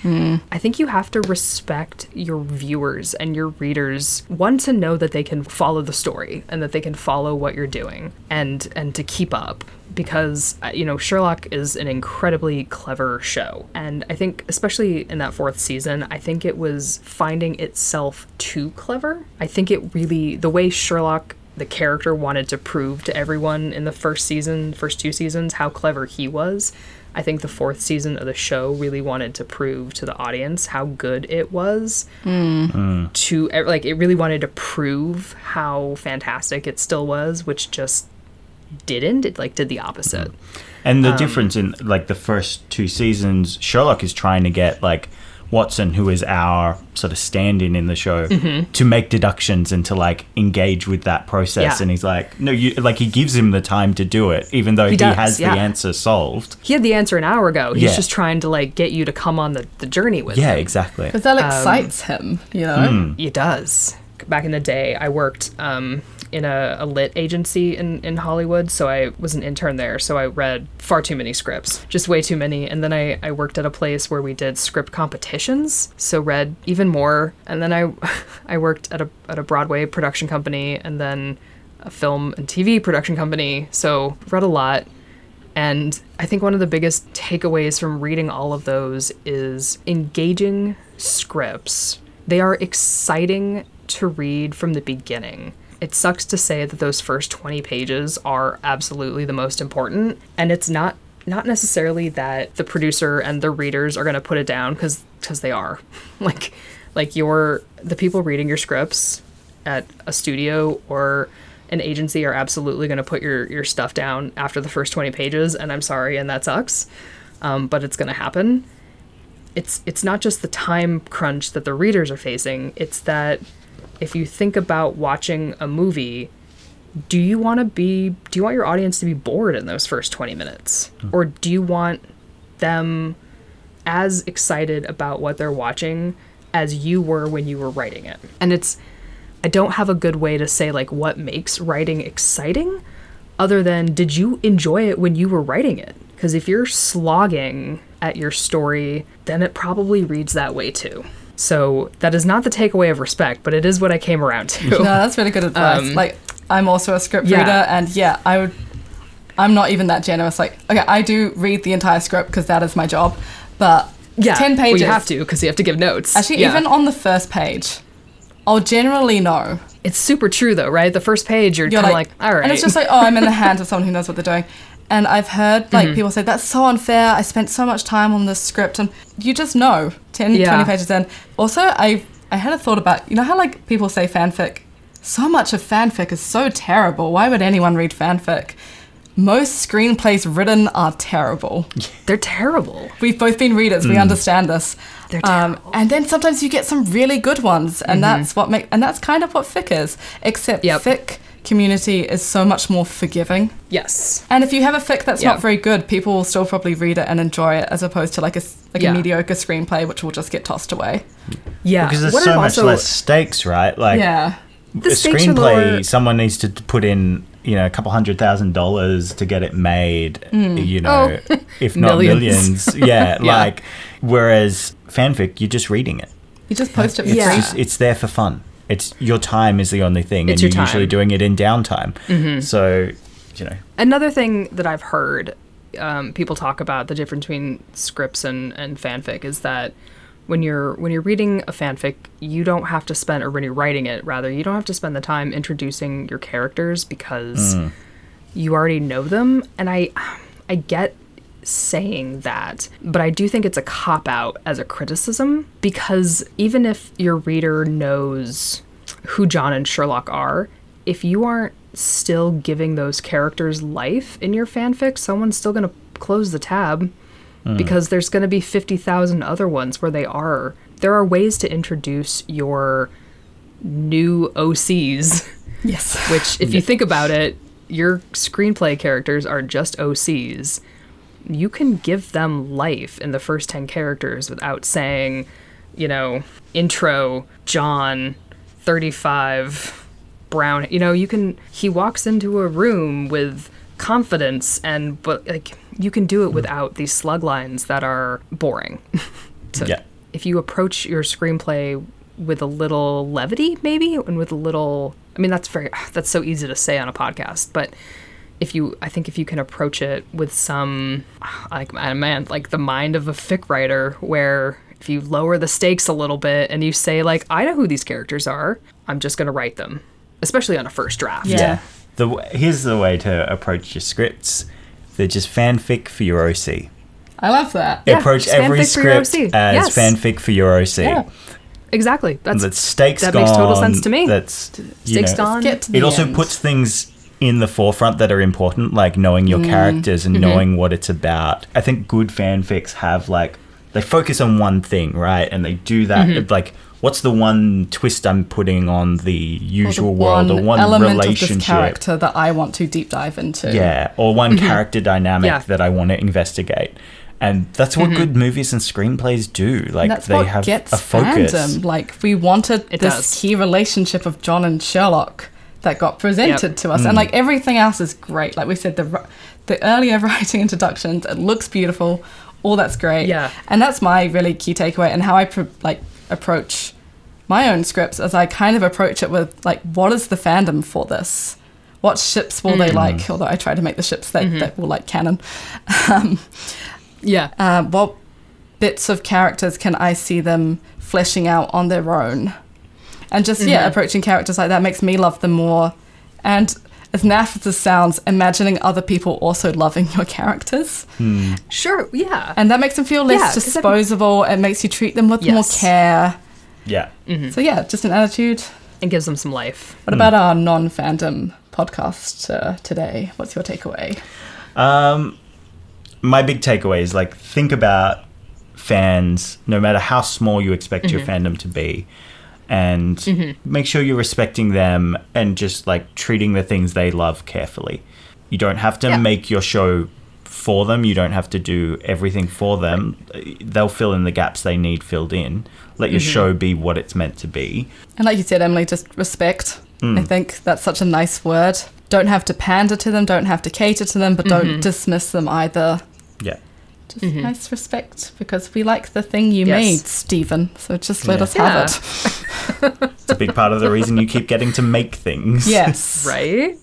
S3: I think you have to respect your viewers and your readers. One to know that they can follow the story and that they can follow what you're doing, and and to keep up because uh, you know Sherlock is an incredibly clever show, and I think especially in that fourth season, I think it was finding itself too clever. I think it really the way Sherlock the character wanted to prove to everyone in the first season, first two seasons, how clever he was. I think the fourth season of the show really wanted to prove to the audience how good it was. To e, like, it really wanted to prove how fantastic it still was, which just didn't. It like did the opposite.
S1: And
S3: Um,
S1: the difference in like the first two seasons, Sherlock is trying to get like Watson, who is our sort of stand-in in the show, to make deductions and to like engage with that process.
S3: Mm-hmm. Yeah.
S1: And he's like, no, you like he gives him the time to do it, even though he,
S3: does,
S1: has
S3: yeah.
S1: the answer solved.
S3: He had the answer an hour ago. He's
S1: Yeah.
S3: just trying to like get you to come on the, the journey with
S1: Yeah,
S3: him.
S1: Yeah, exactly.
S2: Because that excites him, you know.
S3: It does. Back in the day, I worked um, in a, a lit agency in, in Hollywood, so I was an intern there. So I read far too many scripts, just way too many. And then I, I worked at a place where we did script competitions, so read even more. And then I I worked at a at a Broadway production company, and then a film and TV production company. So read a lot. And I think one of the biggest takeaways from reading all of those is engaging scripts. They are exciting to read from the beginning. It sucks to say that those first 20 pages are absolutely the most important, and it's not not necessarily that the producer and the readers are going to put it down cuz cuz they are. like like your the people reading your scripts at a studio or an agency are absolutely going to put your your stuff down after the first 20 pages and i'm sorry and that sucks um, but it's going to happen it's it's not just the time crunch that the readers are facing it's that if you think about watching a movie do you want to be do you want your audience to be bored in those first 20 minutes hmm. or do you want them as excited about what they're watching as you were when you were writing it and it's I don't have a good way to say like what makes writing exciting other than did you enjoy it when you were writing it? Because if you're slogging at your story, then it probably reads that way too. So that is not the takeaway of respect, but it is what I came around to.
S2: No, that's really good advice.
S3: Um,
S2: like, I'm also a script
S3: yeah.
S2: reader, and yeah, I would. I'm not even that generous. Like, okay, I do read the entire script because that is my job, but
S3: yeah,
S2: ten pages.
S3: Well, you have to because you have to give notes.
S2: Actually,
S3: Yeah.
S2: even on the first page, I'll generally know.
S3: it's super true though, right? The first page, you're,
S2: You're
S3: kind of
S2: like,
S3: like, all right,
S2: and it's just like, oh, I'm in the hands of someone who knows what they're doing. And I've heard like
S3: Mm-hmm.
S2: people say that's so unfair. I spent so much time on this script, and you just know 10,
S3: Yeah.
S2: 20 pages in. Also, I I had a thought about you know how like people say fanfic. So much of fanfic is so terrible. Why would anyone read fanfic? Most screenplays written are terrible.
S3: they're terrible.
S2: We've both been readers. We understand this.
S3: They're
S2: Um,
S3: terrible.
S2: and then sometimes you get some really good ones, and that's what make and that's kind of what fic is. Except
S3: Yep.
S2: fic community is so much more forgiving.
S3: Yes.
S2: And if you have a fic that's
S3: Yeah.
S2: not very good, people will still probably read it and enjoy it, as opposed to like a s- like
S3: Yeah.
S2: a mediocre screenplay, which will just get tossed away.
S3: Yeah.
S1: Because there's
S3: What
S1: so
S3: I've
S1: much
S3: also-
S1: less stakes, right? Like
S2: yeah,
S3: The
S1: a screenplay,
S3: lower.
S1: someone needs to put in, you know, a couple hundred thousand dollars to get it made, mm. you know, oh. if not.
S3: Millions.
S1: millions. Yeah,
S3: Yeah.
S1: like, whereas fanfic, you're just reading it.
S2: you just post it for
S1: It's,
S3: Yeah.
S2: free.
S1: just, it's there for fun. It's your time is the only thing,
S3: It's
S1: and
S3: your
S1: you're usually doing it in downtime. So, you know,
S3: Another thing that I've heard um, people talk about the difference between scripts and, and fanfic is that when you're when you're reading a fanfic, you don't have to spend or when you're writing it rather, you don't have to spend the time introducing your characters because you already know them. And I I get saying that, but I do think it's a cop out as a criticism because even if your reader knows who John and Sherlock are, if you aren't still giving those characters life in your fanfic, someone's still going to close the tab hmm. because there's going to be 50,000 other ones where they are. There are ways to introduce your new OCs,
S2: Yes.
S3: which, if you think about it, your screenplay characters are just OCs. You can give them life in the first 10 characters without saying, you know, intro, John, 35, Brown. You know, you can, he walks into a room with confidence and, but like, you can do it hmm. without these slug lines that are boring. so
S1: Yeah.
S3: if you approach your screenplay with a little levity maybe and with a little i mean that's very that's so easy to say on a podcast but if you i think if you can approach it with some like man like the mind of a fic writer where if you lower the stakes a little bit and you say like i know who these characters are i'm just going to write them especially on a first draft
S2: Yeah.
S1: The here's the way to approach your scripts. They're just fanfic for your OC.
S2: I love that.
S3: Yeah,
S1: approach every
S3: fanfic for your
S1: script
S3: OC.
S1: as
S3: Yes.
S1: fanfic for your OC.
S3: Yeah. exactly that's
S1: That stakes
S3: that
S1: gone.
S3: makes total sense to me.
S1: That's you
S3: stakes
S1: know,
S3: gone
S2: Get to the
S1: It also
S2: end.
S1: puts things in the forefront that are important, like knowing
S3: Mm.
S1: your characters
S3: Mm-hmm.
S1: and knowing what it's about. I think good fanfics have like they focus on one thing, right? And they do that
S3: Mm-hmm.
S1: like what's the one twist I'm putting on the
S2: Or the
S1: usual world or one
S2: element of this character that I want to deep dive into.
S1: Yeah, or one character dynamic
S3: Mm-hmm. Yeah.
S1: that I want to investigate. And that's what good movies and screenplays do. Like
S2: that's
S1: they have a focus.
S2: fandom. Like we wanted
S3: It
S2: this
S3: does.
S2: key relationship of John and Sherlock that got presented
S3: Yep.
S2: to us,
S1: Mm.
S2: and like everything else is great. Like we said, the ri- the earlier writing introductions, it looks beautiful. All that's great.
S3: Yeah.
S2: and that's my really key takeaway, and how I pro- like approach my own scripts as I kind of approach it with like, what is the fandom for this? What ships will
S3: Mm.
S2: they like? Although I try to make the ships that,
S3: Mm-hmm.
S2: that will like canon. Um,
S3: yeah
S2: uh, what bits of characters can I see them fleshing out on their own? And just, yeah,
S3: Mhm.
S2: approaching characters like that makes me love them more. And as naff as this sounds, imagining other people also loving your characters.
S1: Hmm.
S3: sure yeah
S2: And that makes them feel less
S3: Yeah, 'cause I-
S2: disposable. It makes you treat them with more care.
S1: Yeah.
S2: So, yeah, just an attitude.
S3: and gives them some life
S2: What about our non fandom podcast uh, today? What's your takeaway?
S1: Um, my big takeaway is like think about fans, no matter how small you expect your fandom to be, and mm-hmm. make sure you're respecting them and just like treating the things they love carefully. You don't have to
S3: Yeah.
S1: make your show for them. You don't have to do everything for them. They'll fill in the gaps they need filled in. Let your mm-hmm. show be what it's meant to be.
S2: And like you said, Emily, just respect.
S1: Mm.
S2: I think that's such a nice word. Don't have to pander to them, don't have to cater to them, but don't mm-hmm. dismiss them either.
S1: Yeah.
S2: Just nice respect because we like the thing you
S3: Yes.
S2: made, Steven. So just let
S1: Yeah.
S2: us have
S3: Yeah.
S2: it.
S1: It's a big part of the reason you keep getting to make things.
S2: Yes.
S3: right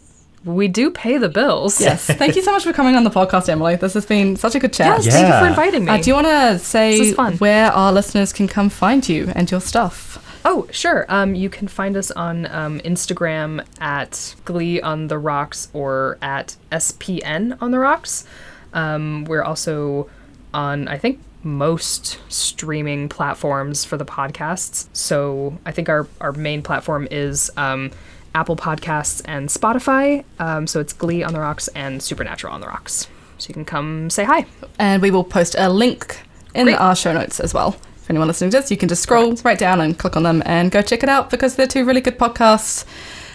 S3: we do pay the bills
S2: Yes. Thank you so much for coming on the podcast, Emily. This has been such a good chat.
S3: Yes, thank you for inviting me.
S2: Uh, do you want to say
S3: This is fun.
S2: where our listeners can come find you and your stuff?
S3: oh, sure. Um, you can find us on um, Instagram at Glee on the Rocks or at SPN on the Rocks. Um, we're also on, I think, most streaming platforms for the podcasts. So I think our, our main platform is um, Apple Podcasts and Spotify. Um, so it's Glee on the Rocks and Supernatural on the Rocks. So you can come say hi.
S2: And we will post a link in
S3: Great.
S2: our show notes as well. If anyone listening to this, you can just scroll right down and click on them and go check it out because they're two really good podcasts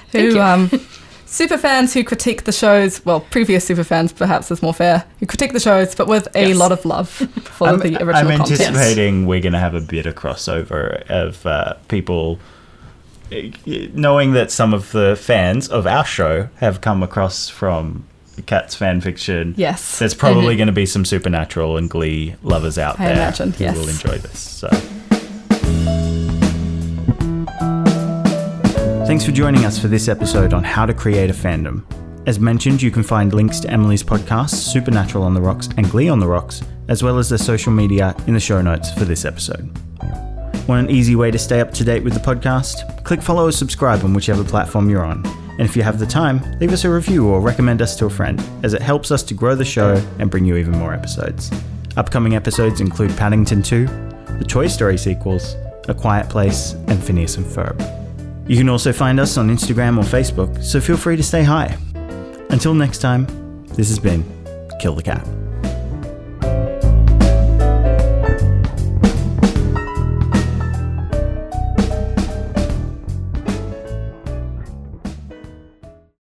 S3: Thank
S2: who
S3: you.
S2: um super fans who critique the shows, well, previous super fans perhaps is more fair, who critique the shows but with a
S3: Yes.
S2: lot of love for
S1: I'm,
S2: the original
S1: I'm
S2: content.
S1: anticipating we're going to have a bit of crossover of uh, people knowing that some of the fans of our show have come across from Cats fan fiction.
S2: Yes.
S1: There's probably going to be some supernatural and glee lovers out
S2: I
S1: there
S2: imagine,
S1: who
S2: yes.
S1: will enjoy this. So Thanks for joining us for this episode on how to create a fandom. As mentioned, you can find links to Emily's podcasts, Supernatural on the Rocks and Glee on the Rocks, as well as their social media in the show notes for this episode. Want an easy way to stay up to date with the podcast? Click follow or subscribe on whichever platform you're on. And if you have the time, leave us a review or recommend us to a friend, as it helps us to grow the show and bring you even more episodes. Upcoming episodes include Paddington 2, the Toy Story sequels, A Quiet Place, and Phineas and Ferb. You can also find us on Instagram or Facebook, so feel free to stay high. Until next time, this has been Kill the Cat.